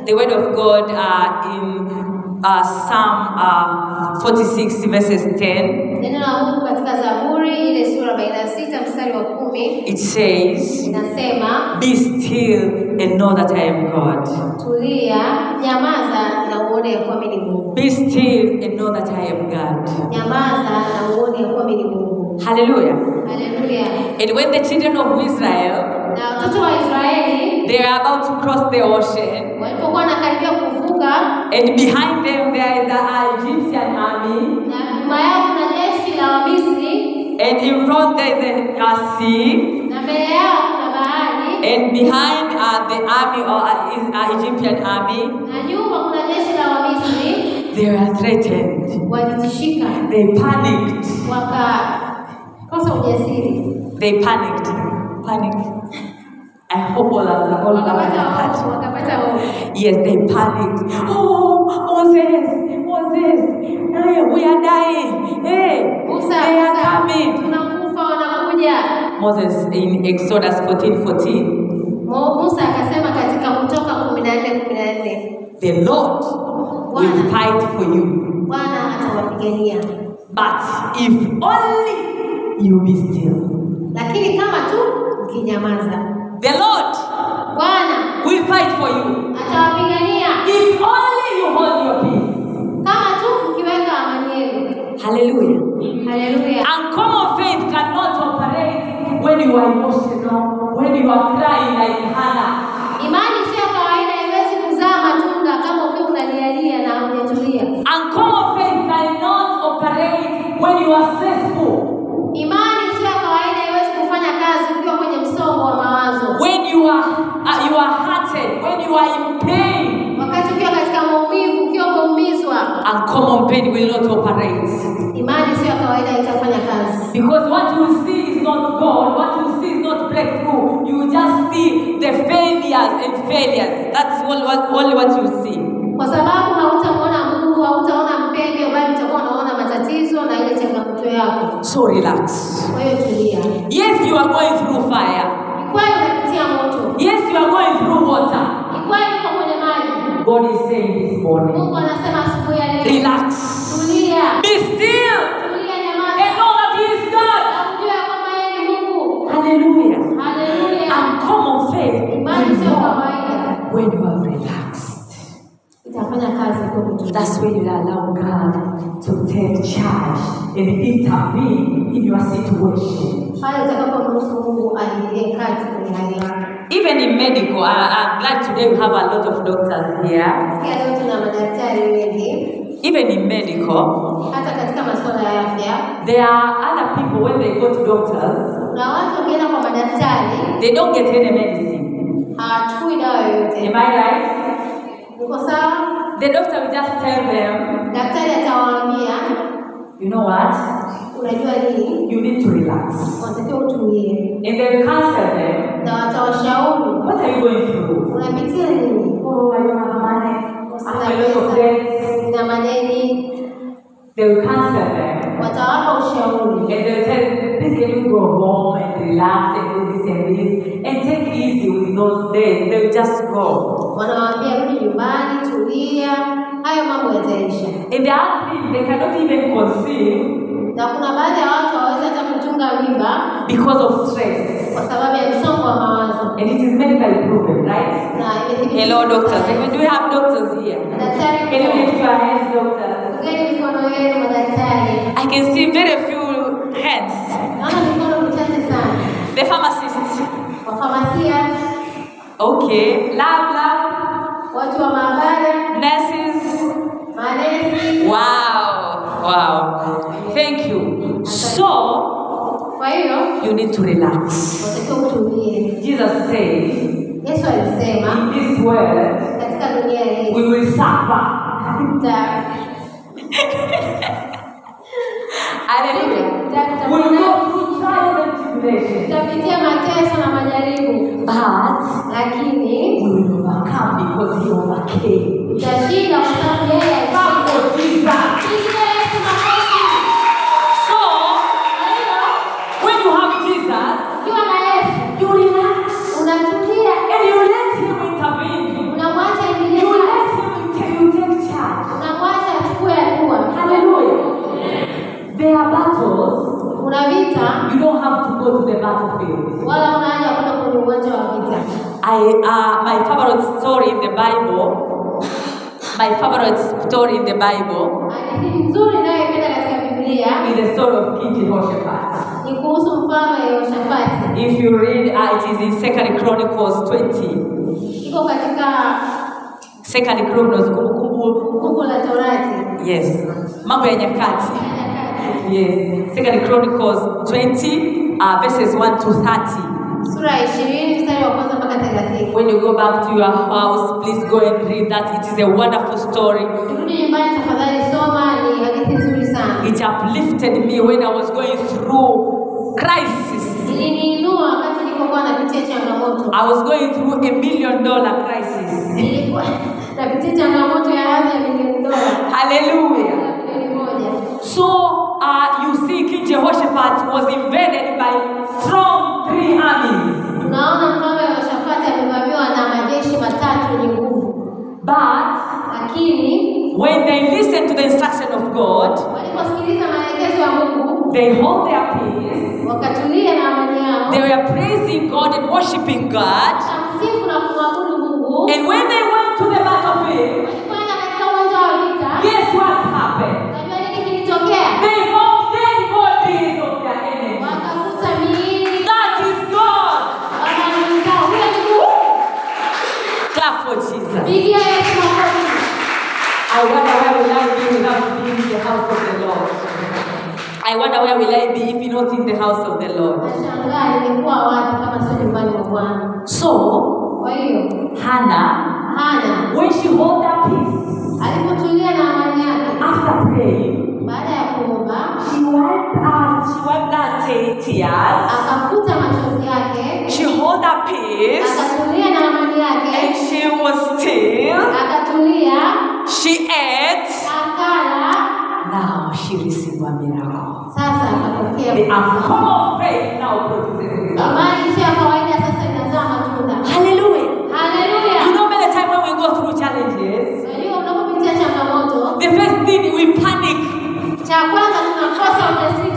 The word of God uh, in uh, Psalm uh, 46, verses 10, Neno la Mungu katika Zaburi ile sura 46 mstari wa kumi it says, inasema, Be still and know that I am God. tulia, nyamaza na uone ya kuwa mimi ni Mungu. Be still and know that I am God. Nyamaza na uone ya kuwa mimi ni Mungu. Hallelujah. Haleluya. And when the children of Israel Na watoto wa Israeli they are about to cross the ocean, walipokuwa wanakaribia kuvuka, and behind them there is an Egyptian army, na nyuma yao kuna jeshi la Wamisri, and in front there is a, a sea, na mbele yao kuna bahari, and behind uh, the army or uh, is uh, Egyptian army, na nyuma kuna jeshi la Wamisri. they are threatened. They panicked. They panicked. Panicked. I hope all of all of us hofu. Yes, they panicked. Oh, Moses, Moses, hey, we are dying. Hey, Musa, they are Musa, coming. Moses in Exodus 14 14. Mo- Musa akasema katika Kutoka kumi na nne kumi na nne The Lord will fight for you. Bwana atawapigania, But if only you be still, lakini kama tu mkinyamaza, the Lord Bwana will fight for you. atawapigania If only you hold your peace. kama tu ukiweka amani yenu. Hallelujah. Haleluya! common faith cannot operate when you are emotional, when you are crying like Hannah. Imani sio kawaida, haiwezi kuzaa matunda kama ukiwa unalialia na hujatulia. common faith cannot operate when you are stressful, Imani sio kawaida, haiwezi kufanya kazi ukiwa kwenye msongo wa mawazo, when you are uh, you are hurted, when you are in pain. wakati ukiwa katika maumivu, ukiwa umeumizwa. a common pain will not operate Imani sio kawaida, itafanya kazi, because what you see is not God. What you see is not breakthrough. You just see the failures and failures. That's all, what, only what you see. kwa sababu hautamwona Mungu, hautaona mpendo, bali utakuwa unaona matatizo na ile changamoto yako. So relax. Kwa hiyo tulia. Yes, you are going through fire. Kwa kweli unapitia moto, Yes, you are going through water. ni kweli uko kwenye maji. God is saying this morning, Mungu anasema asubuhi ya leo, relax. tulia, Be still tulia, and know that He is God. na ujue kwamba yeye ni Mungu. Hallelujah. Hallelujah. Haleluya! Uncommon faith Imani sio kawaida, when you are relaxed. itafanya kazi kwa kutulia. That's when you allow God to take charge and intervene in your situation. Pale utakapomruhusu Mungu aingilie kati kwenye hali yako. Even in medical, I, I'm glad today we have a lot of doctors here. Pia leo tuna madaktari wengi, Even in medical, hata katika masuala ya afya. there are other people when they go to doctors, Kuna watu wakienda kwa madaktari they don't get any medicine. hawachukui dawa yoyote. Am I right? Uko sawa? The doctor will just tell them, Daktari atawaambia, you know what? unajua nini, You need to relax. unatakiwa utulie, And counsel them, na watawashauri what are you going through? unapitia nini, Oh, I don't have money. I have a lot of debts. madeni. They will counsel them. Watawapa ushauri, And they'll tell them, please can you go home and relax and do this and this and take it easy with those days. They'll just go. wanawaambia rudi nyumbani, tulia, hayo mambo yataisha. And the other thing, they cannot even conceive Na kuna baadhi ya watu hawawezi hata kutunga mimba because of stress. kwa sababu ya msongo wa mawazo. And it is medically proven, right? Na Hello, doctors. sana. Do we have doctors here? Can you lift your hands, doctors? Ungeni mikono yenu madaktari. I can see very few hands. Naona mikono michache sana. The pharmacist. Wafamasia, Okay. Lab, lab. watu wa maabara, Nurses. manesi. Wow. Wow. Thank you. So, Kwa hiyo you need to relax. watakiwa utulie. Jesus said, Yesu alisema in this world, katika dunia hii we will suffer. tutapitia mateso na majaribu, But lakini we will overcome because he overcame. tutashinda kwa sababu yeye There are battles. Kuna vita You don't have to go to the battlefield. wala una haja kwenda kwenye uwanja wa vita. I uh, my favorite story in the Bible. My favorite story in the Bible Hadithi nzuri inayoipenda katika Biblia is the story of King Jehoshaphat. ni kuhusu mfalme Yehoshafati. If you read, uh, it is in Second Chronicles 20. Iko katika Second Chronicles, kumbukumbu. Kumbukumbu la Torati. Yes, mambo ya nyakati. Yes, Second Chronicles 20, uh, verses 1 to 30. Sura ishirini mstari wa kwanza mpaka thelathini. When you go back to your house, please go and read that. It is a wonderful story. Rudi nyumbani tafadhali, soma, ni hadithi nzuri sana. It uplifted me when I was going through crisis. Iliniinua wakati nilipokuwa napitia changamoto. I was going through a million dollar crisis. Nilikuwa napitia changamoto ya hadhi ya milioni dola Hallelujah. So uh, you see, King Jehoshaphat was invaded by strong three armies. Tunaona mfalme Yehoshafati amevamiwa na majeshi matatu yenye nguvu, But lakini when they listen to the instruction of God, waliposikiliza maelekezo They hold their peace. wakatulia na amani yao, They were praising God and worshiping God. wakamsifu na kumwabudu Mungu. And when they went to the battlefield, Walikwenda katika uwanja wa vita, guess what happened? Jesus. Pigia Yesu makofi. I wonder where will I be without being in the house of the Lord. I wonder where will I be if you're not in the house of the Lord. Nashangaa nilikuwa wapi kama sio nyumbani mwa Bwana. So, Kwa hiyo Hana when she hold that peace alipotulia na amani yake, after praying, wiped out, she wiped out te- tears. akafuta machozi yake, She held her peace akatulia na amani and she was still. akatulia, She ate. akala, Now she received a miracle. sasa akapokea The uncommon faith now produces a result. Imani sio ya kawaida, sasa inazaa matunda. Hallelujah. You Haleluya! know, many times when we go through challenges, Unajua unapopitia changamoto, the first thing we panic. cha kwanza tunakosa ujasiri,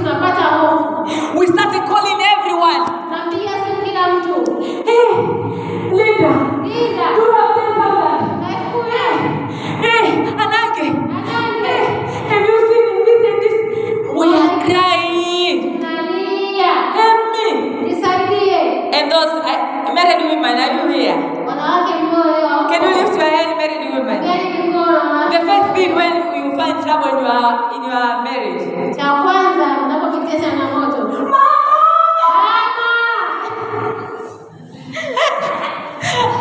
your in your marriage. cha kwanza unapopitia changamoto, Mama!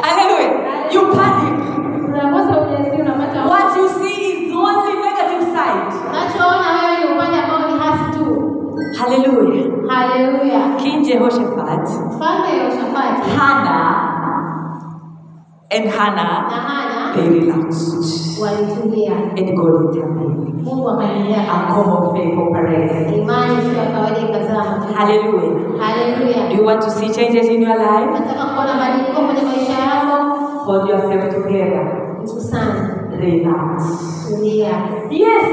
Hallelujah. You panic. unakosa ujasiri, unapata. What you see is only negative side. Unachoona wewe ni upande ambao ni hasi tu. Hallelujah. Haleluya. King Jehoshaphat, Mfalme Yehoshafati Hannah, and Hannah, na Hana they relaxed. walitulia, And God intervened. Mungu akaendelea akomo common parade. imani sio kawaida ikazaa Hallelujah. Hallelujah. Do you want to see changes in your life? Nataka kuona mabadiliko kwenye maisha yako. Hold yourself together. Kusana, Relax. tulia. Yes,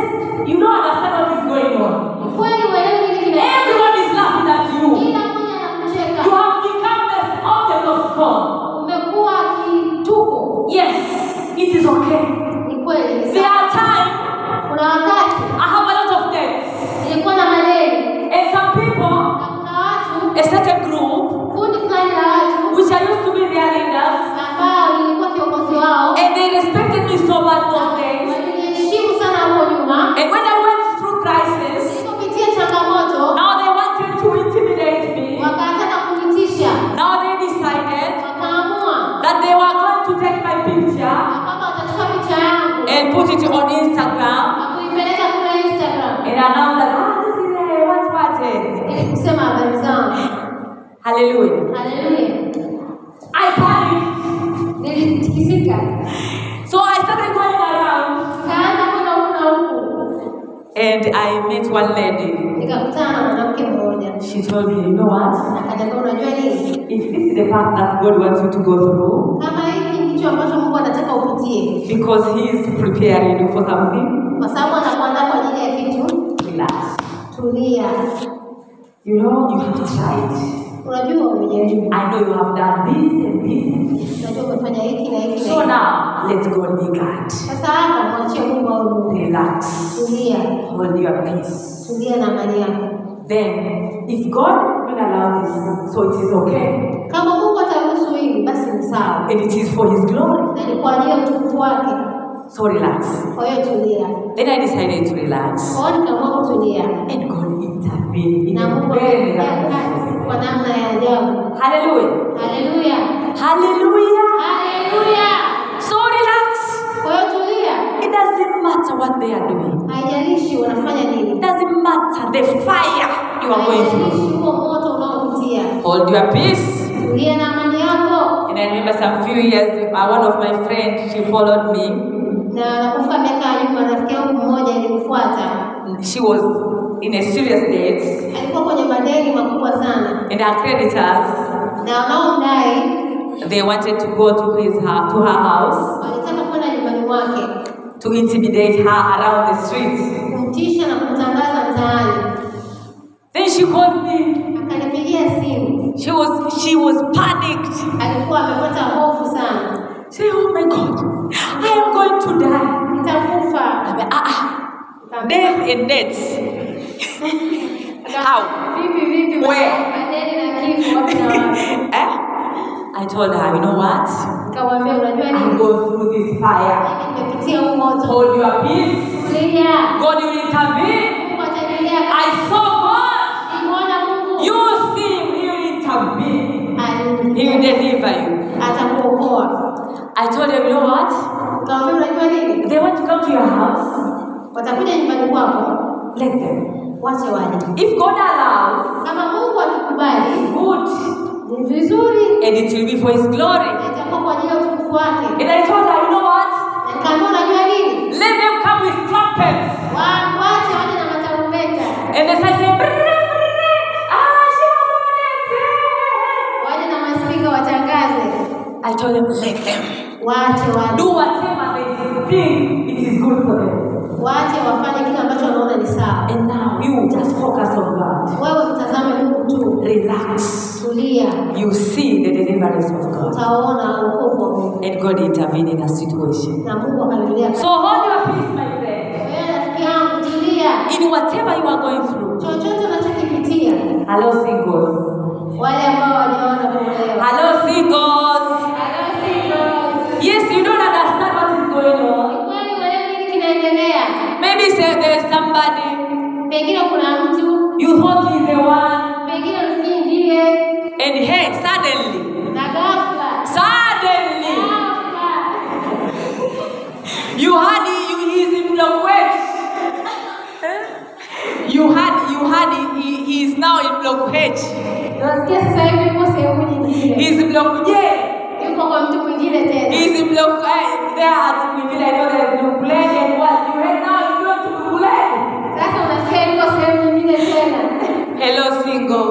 you don't understand what is going on. Kweli uelewi nini kinaendelea. Everyone is laughing at you. Kila mmoja anakucheka. You have become the object of scorn. Mmoja She told me, you know what? akaniambia, unajua nini, If this is the path that God wants you to go through, kama hiki ndicho ambacho Mungu anataka upitie, because He is preparing you for something, kwa sababu anakuandaa kwa ajili ya kitu, relax. tulia. You know, you have tried. Unajua umejaribu, I know you have done this and this and this. unajua umefanya hiki na hiki So now, let God be God. Sasa hapa mwachie Mungu awe Mungu. Relax. Tulia, Hold your peace. tulia na amani yako. Then, if God will allow this, so it is okay. Kama Mungu ataruhusu hili, basi ni sawa, And it is for His glory. na ni kwa ajili ya utukufu wake. So relax. Kwa hiyo tulia. Then I decided to relax. Kwa hiyo nikaamua kutulia, And God intervened in na Mungu very akaingia miraculous kati way. kwa namna ya ajabu. Hallelujah. Haleluya, Hallelujah. haleluya. Matter what they are doing. haijalishi wanafanya nini, doesn't matter the fire you are going through. moto unaopitia. Hold your peace. Tulia na amani yako. And I remember some few years, one of my friends, she followed me. Na nakumbuka miaka nyuma, rafiki yangu mmoja alimfuata, She was in a serious debt, alikuwa kwenye madeni makubwa sana, and her creditors na wanaomdai they wanted to go to his to her house walitaka kwenda nyumbani mwake to intimidate her around the streets. kumtisha na kumtangaza mtaani. Then she called me. akanipigia simu. She was she was panicked. Alikuwa amepata hofu sana, Say, oh my God, I am going to die. nitakufa. Ah, ah, death and death. How? Vipi vipi, Where? madeni na kifo wapi na wapi? eh? I told her, you know what? Nikamwambia unajua You nini, go through this fire. Mimi nimepitia huu moto. Hold your peace. God will intervene. I saw God. You see him, he will intervene. He will deliver you. I told them, you know what? Nikamwambia unajua nini, They want to come to your house. watakuja nyumbani kwako, Let them. If God allows, Kama Mungu atukubali good. Ni vizuri, And it will be for his glory. na itakuwa kwa ajili ya utukufu wake. And I told her, you know what? Na nikamwambia unajua nini, Let them come with trumpets. Wa- waje na matarumbeta, And they I saying, "Brrr, brrr, ah, she was on waje na maspika watangaze, I told them, let them. waache waje, Do whatever they think it is good for them. Waache wafanye kile ambacho wanaona ni sawa. And now you just focus on God. Wewe mtazame Mungu tu, Relax. tulia, You see the deliverance of God. utaona wokovu wa Mungu And God intervene in a situation. na Mungu akaendelea. So hold your peace, my friend. Wewe rafiki yangu, tulia, In whatever you are going through. chochote unachokipitia, Hello, singles. wale ambao say there is somebody Pengine kuna mtu, you thought he's the one, pengine unafikiri ndiye, and hey, suddenly, na ghafla suddenly, ghafla you had you he's in block H. You had you had he, he is now in block H. Nasikia sasa hivi yuko sehemu nyingine, He's in block J. yuko kwa mtu mwingine tena. He's in block A. There at Mwingine, I know there is block Glen and what you right now Hello, single.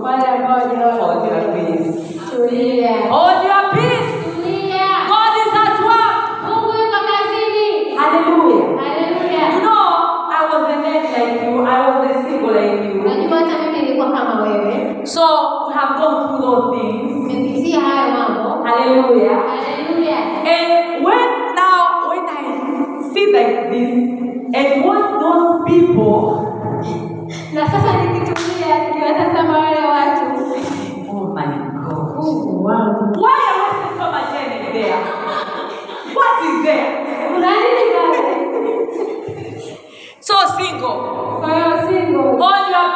Hold your peace. Hold your peace. God is at work. Kazini. Hallelujah. You know, I was a net like you. I was a single like you. Unajua hata mimi nilikuwa kama wewe, So we have gone through those things. mambo. Hallelujah. And when now, when I see like this, and what Na sasa nikitumia nikiwatazama wale watu, oh my God, Mungu wangu, why are we so much there? What is there? kuna nini pale? So single, Kwa hiyo single, hold your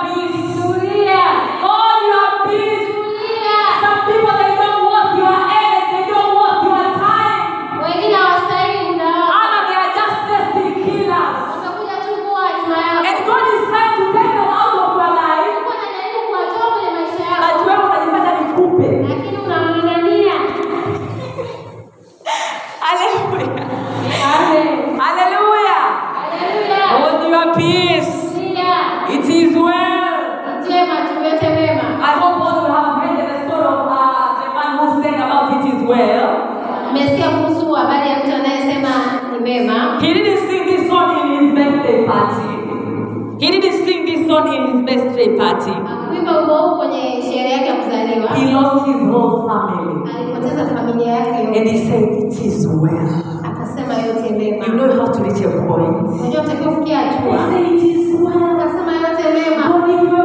He didn't sing this song in his birthday party. Wimbo huu kwenye sherehe yake ya kuzaliwa. He lost his whole family. Alipoteza familia yake And he said, It is well. Akasema yote mema. You know you have to reach a point. Unajua utakiwa kufikia He said, It is well. Akasema yote mema. God, if you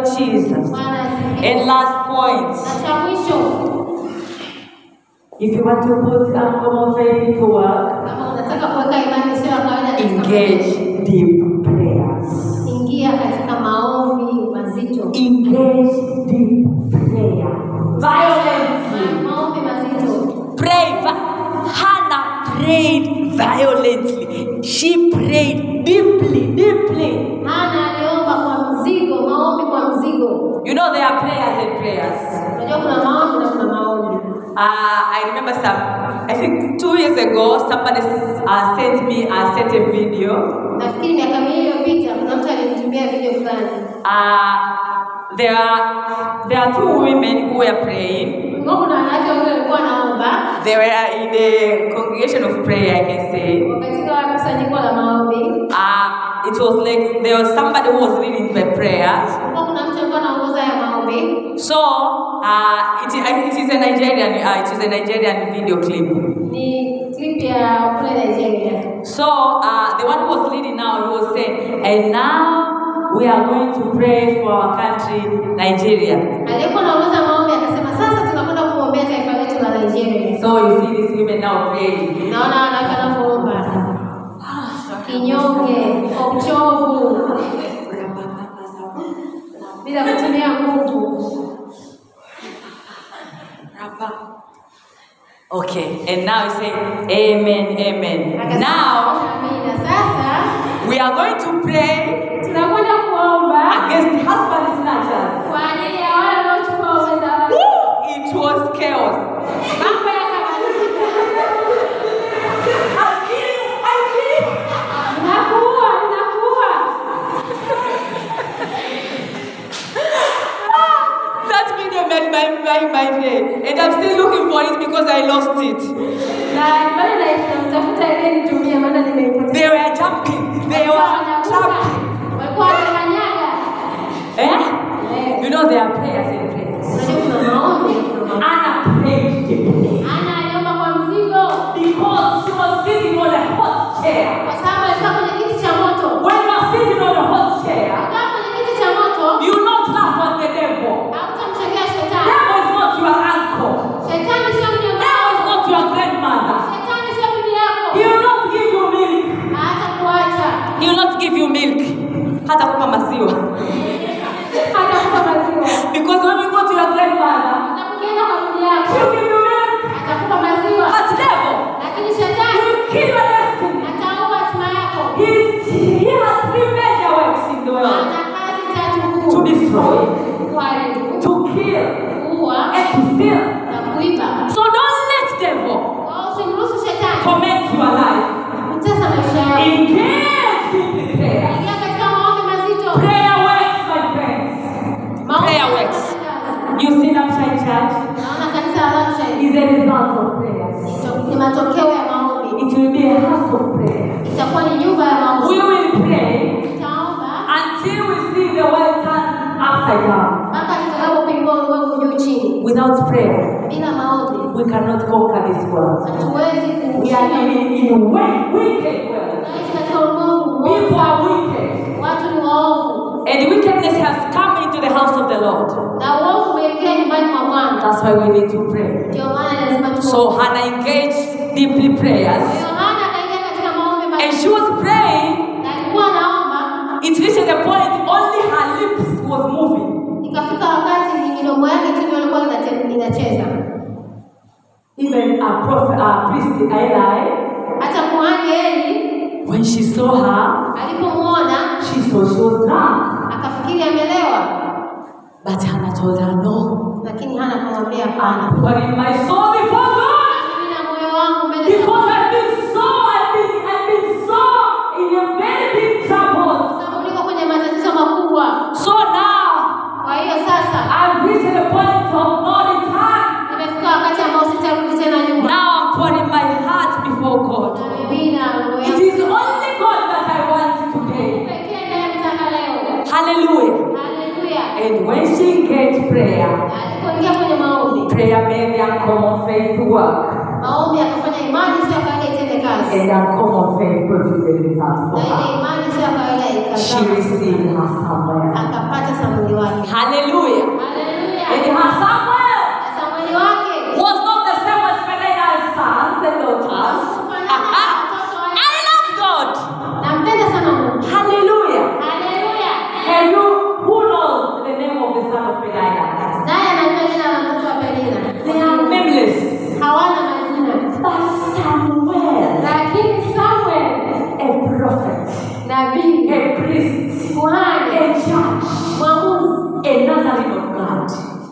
Lord Jesus. And last point. If you want to put some faith to work, engage deep prayers. Engage deep prayer. Violence. Pray. Hannah prayed violently. She prayed deeply, deeply. You know there are prayers and prayers. Uh, I remember some, I think two years ago, somebody uh, sent me uh, certain video. Uh, there are there are two women who were praying. They were in the congregation of prayer, I can say. Uh, it was like there was somebody who was leading the prayer. movie. So uh, it, it is a Nigerian uh, it is a Nigerian video clip. Ni clip ya kule Nigeria. So uh, the one who was leading now he was saying and now we are going to pray for our country Nigeria. Alikuwa anaongoza maombi akasema sasa tunakwenda kuombea taifa letu la Nigeria. So you see this women now praying. Naona wanaweka na kuomba. Ah, Kinyonge, uchovu. Okay, and now you say amen, amen. Now we are going to pray against husband snatchers. It was chaos. made my, my, my hair. And I'm still looking for it because I lost it. they were jumping. They were clapping. Eh? eh? You know they are prayers and prayers. Anna prayed. Anna, because she was sitting on a hot chair. We are living in a wicked world. People are wicked. Watu ni. And wickedness has come into the house of the Lord. Na uovu umeingia nyumbani mwa That's why we need to pray. So Hannah engaged deeply prayers.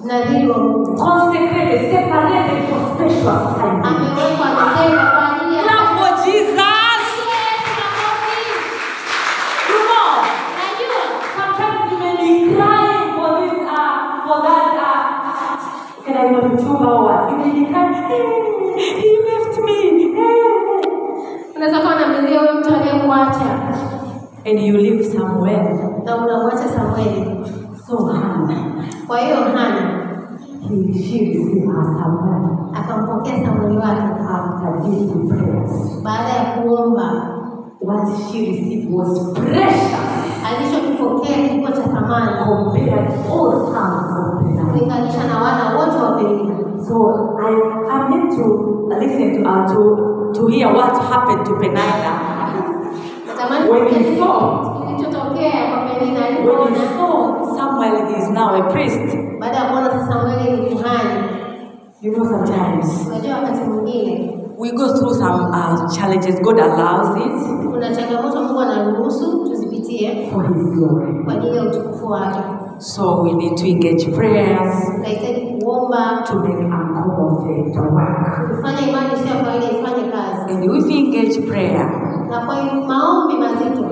le digo, consecrate, séparate for special. Kulinganisha na wana wote wa Penina. So I am here to listen to, uh, to to hear what happened to Penina When he saw- kilichotokea kwa Penina when he alipoona saw Samuel is now a priest. baada ya kuona sasa Samueli ni kuhani. You know, sometimes Unajua wakati mwingine we go through some uh, challenges. God allows it kuna changamoto Mungu anaruhusu tuzipitie for His glory. kwa ajili ya utukufu wake. So we need to engage prayers kuomba, to make uncommon faith to work. kufanya imani sio kawaida ifanye kazi, And if we engage prayer, na kwa maombi mazito,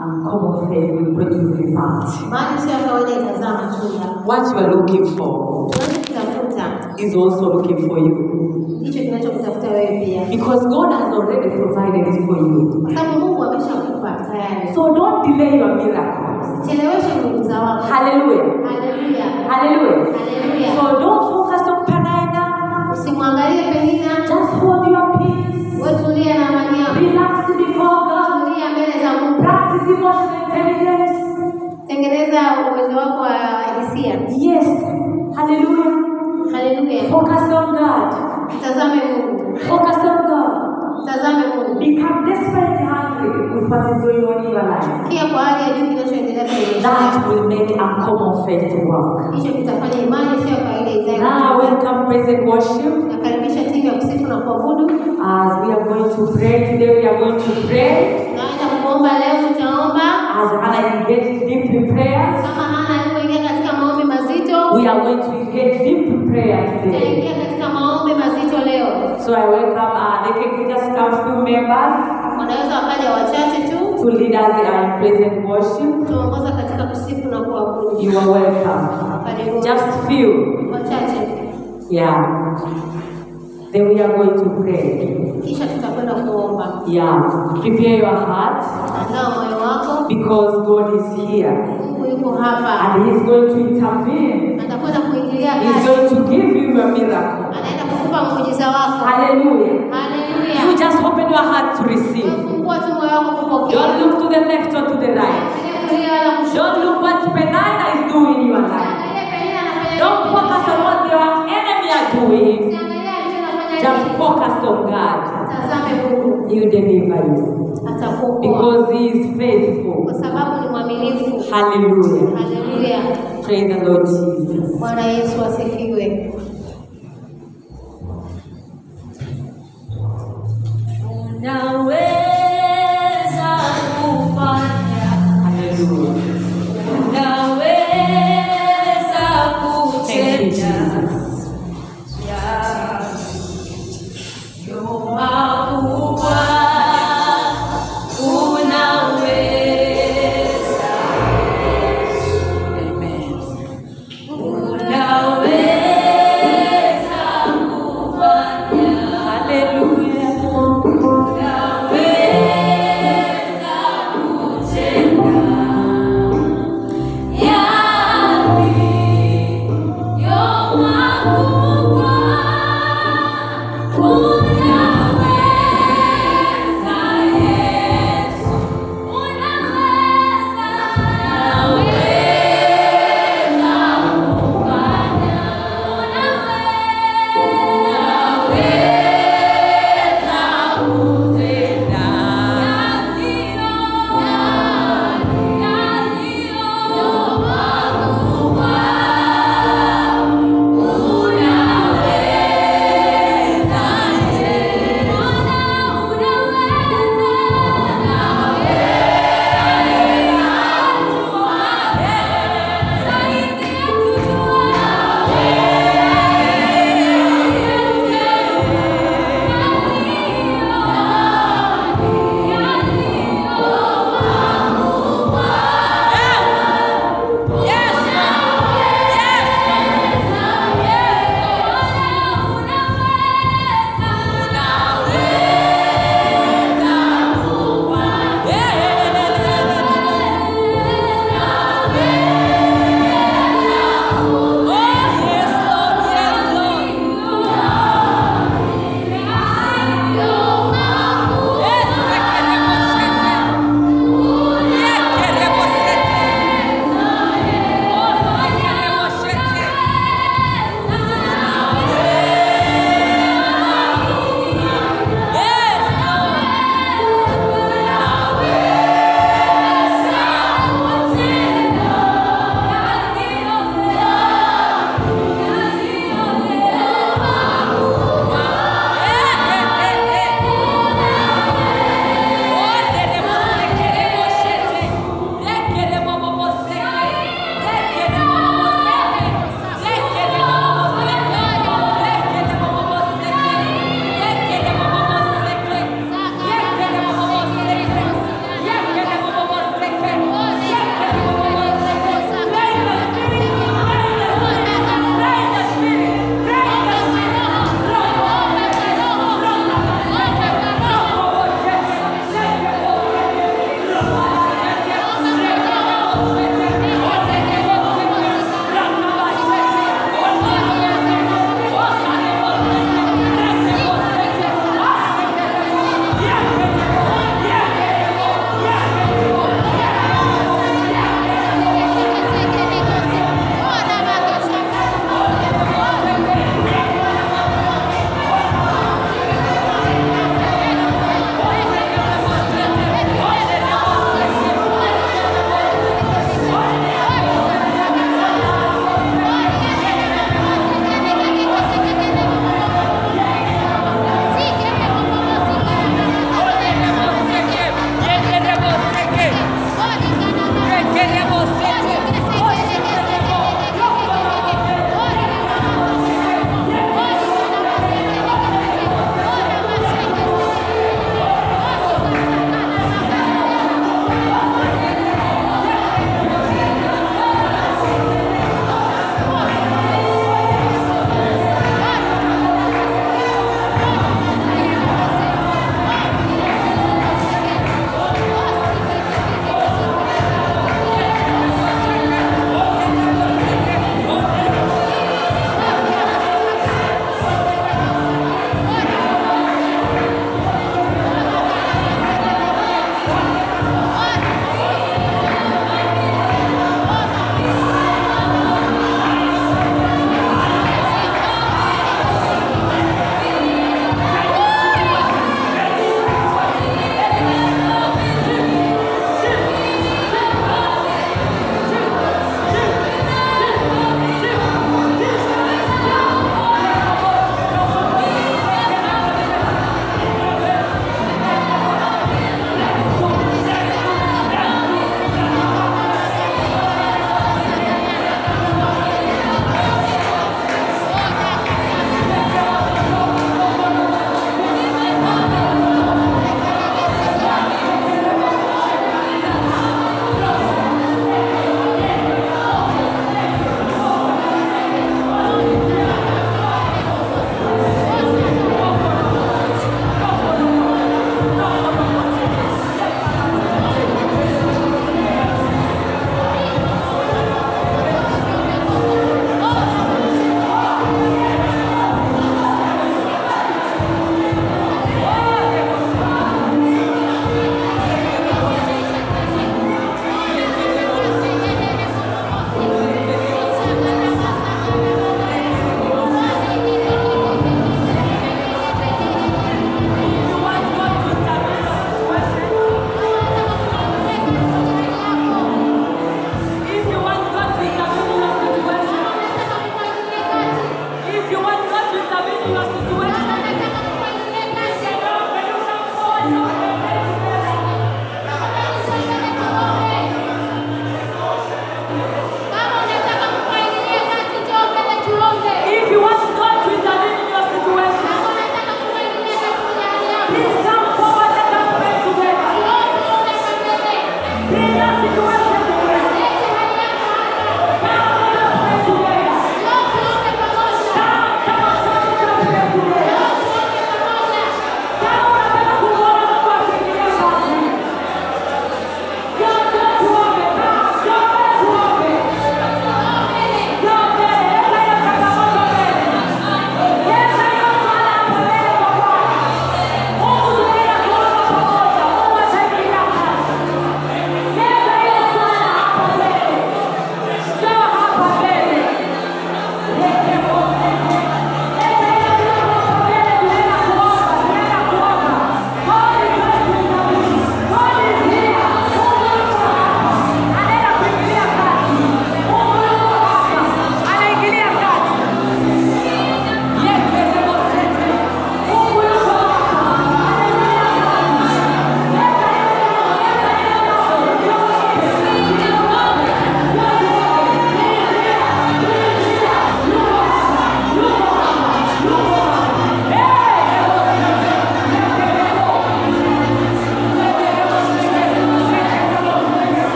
uncommon faith will produce results. imani sio kawaida itazaa matunda. What you are looking for is also looking for you. ndicho kinachokutafuta wewe pia, Because God has already provided it for you. kwa sababu Mungu ameshakupa tayari. So don't delay your miracles. Chelewesha za wako. Haleluya. Haleluya, haleluya. So don't focus on Penina. Usimwangalie Penina, Just hold your peace. wewe tulia na amani yako, Relax before God. tulia mbele za Mungu, Practice emotional intelligence. tengeneza uwezo wako wa hisia. Yes. Haleluya. Haleluya, Focus on God. mtazame Mungu, Focus on. Mtazame Mungu. Become desperately hungry with what is going on in your life. Kia kwa hali ya juu kinachoendelea kwenye That will make uncommon faith work. Hicho kitafanya imani sio kawaida izae. Now welcome praise and worship. Nakaribisha timu ya kusifu na kuabudu. As we are going to pray today, we are going to pray. Naenda kuomba leo, tutaomba As Hannah engaged deep in prayers, kama Hannah alivyoingia katika maombi mazito, we are going to engage deep in prayer today. tutaingia katika mazito leo. So I welcome, uh, they can just come few members Wanaweza wakaja wachache tu to lead us in praise and worship. tuongoza katika kusifu na kuabudu. You are welcome. Karibu Just few. wachache, Yeah. Then we are going to pray. kisha tutakwenda kuomba. Yeah. Prepare your heart Andaa moyo wako, because God is here yuko hapa, and He's going to intervene. atakwenda kuingilia He's going to give you a miracle. anaenda kukupa muujiza wako. Hallelujah. You just open your heart to receive. Don't look to the left or to the right. Don't look what Penina is doing in your life. Don't focus on what your enemy are doing. Just focus on God. Tazame Mungu He deliver you because He is faithful. kwa sababu ni mwaminifu. Hallelujah. Haleluya! Praise the Lord Jesus. Bwana Yesu asifiwe. Unaweza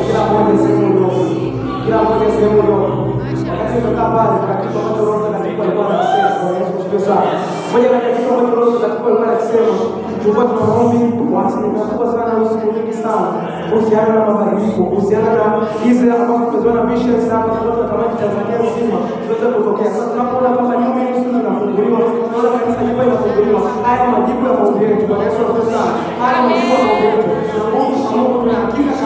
Que la voz del Señor, que la voz del Señor. Agradecemos a Padre para que todos los hombres de la vida igual acceso, es expresar. Voy a agradecer a todos los da tua glória que sejam, de quanto o nome, o máximo, na a sana, no segundo que está, o Senhor na a o Senhor na Israel, a nossa pessoa na bicha, está na nossa tamanho a Tanzania, em cima, toda a toque, essa na pula, a minha mãe, isso na figurinha, toda a criança de banho na figurinha, a arma de banho na a de banho na figurinha, a arma de banho na figurinha, a mão de banho na figurinha,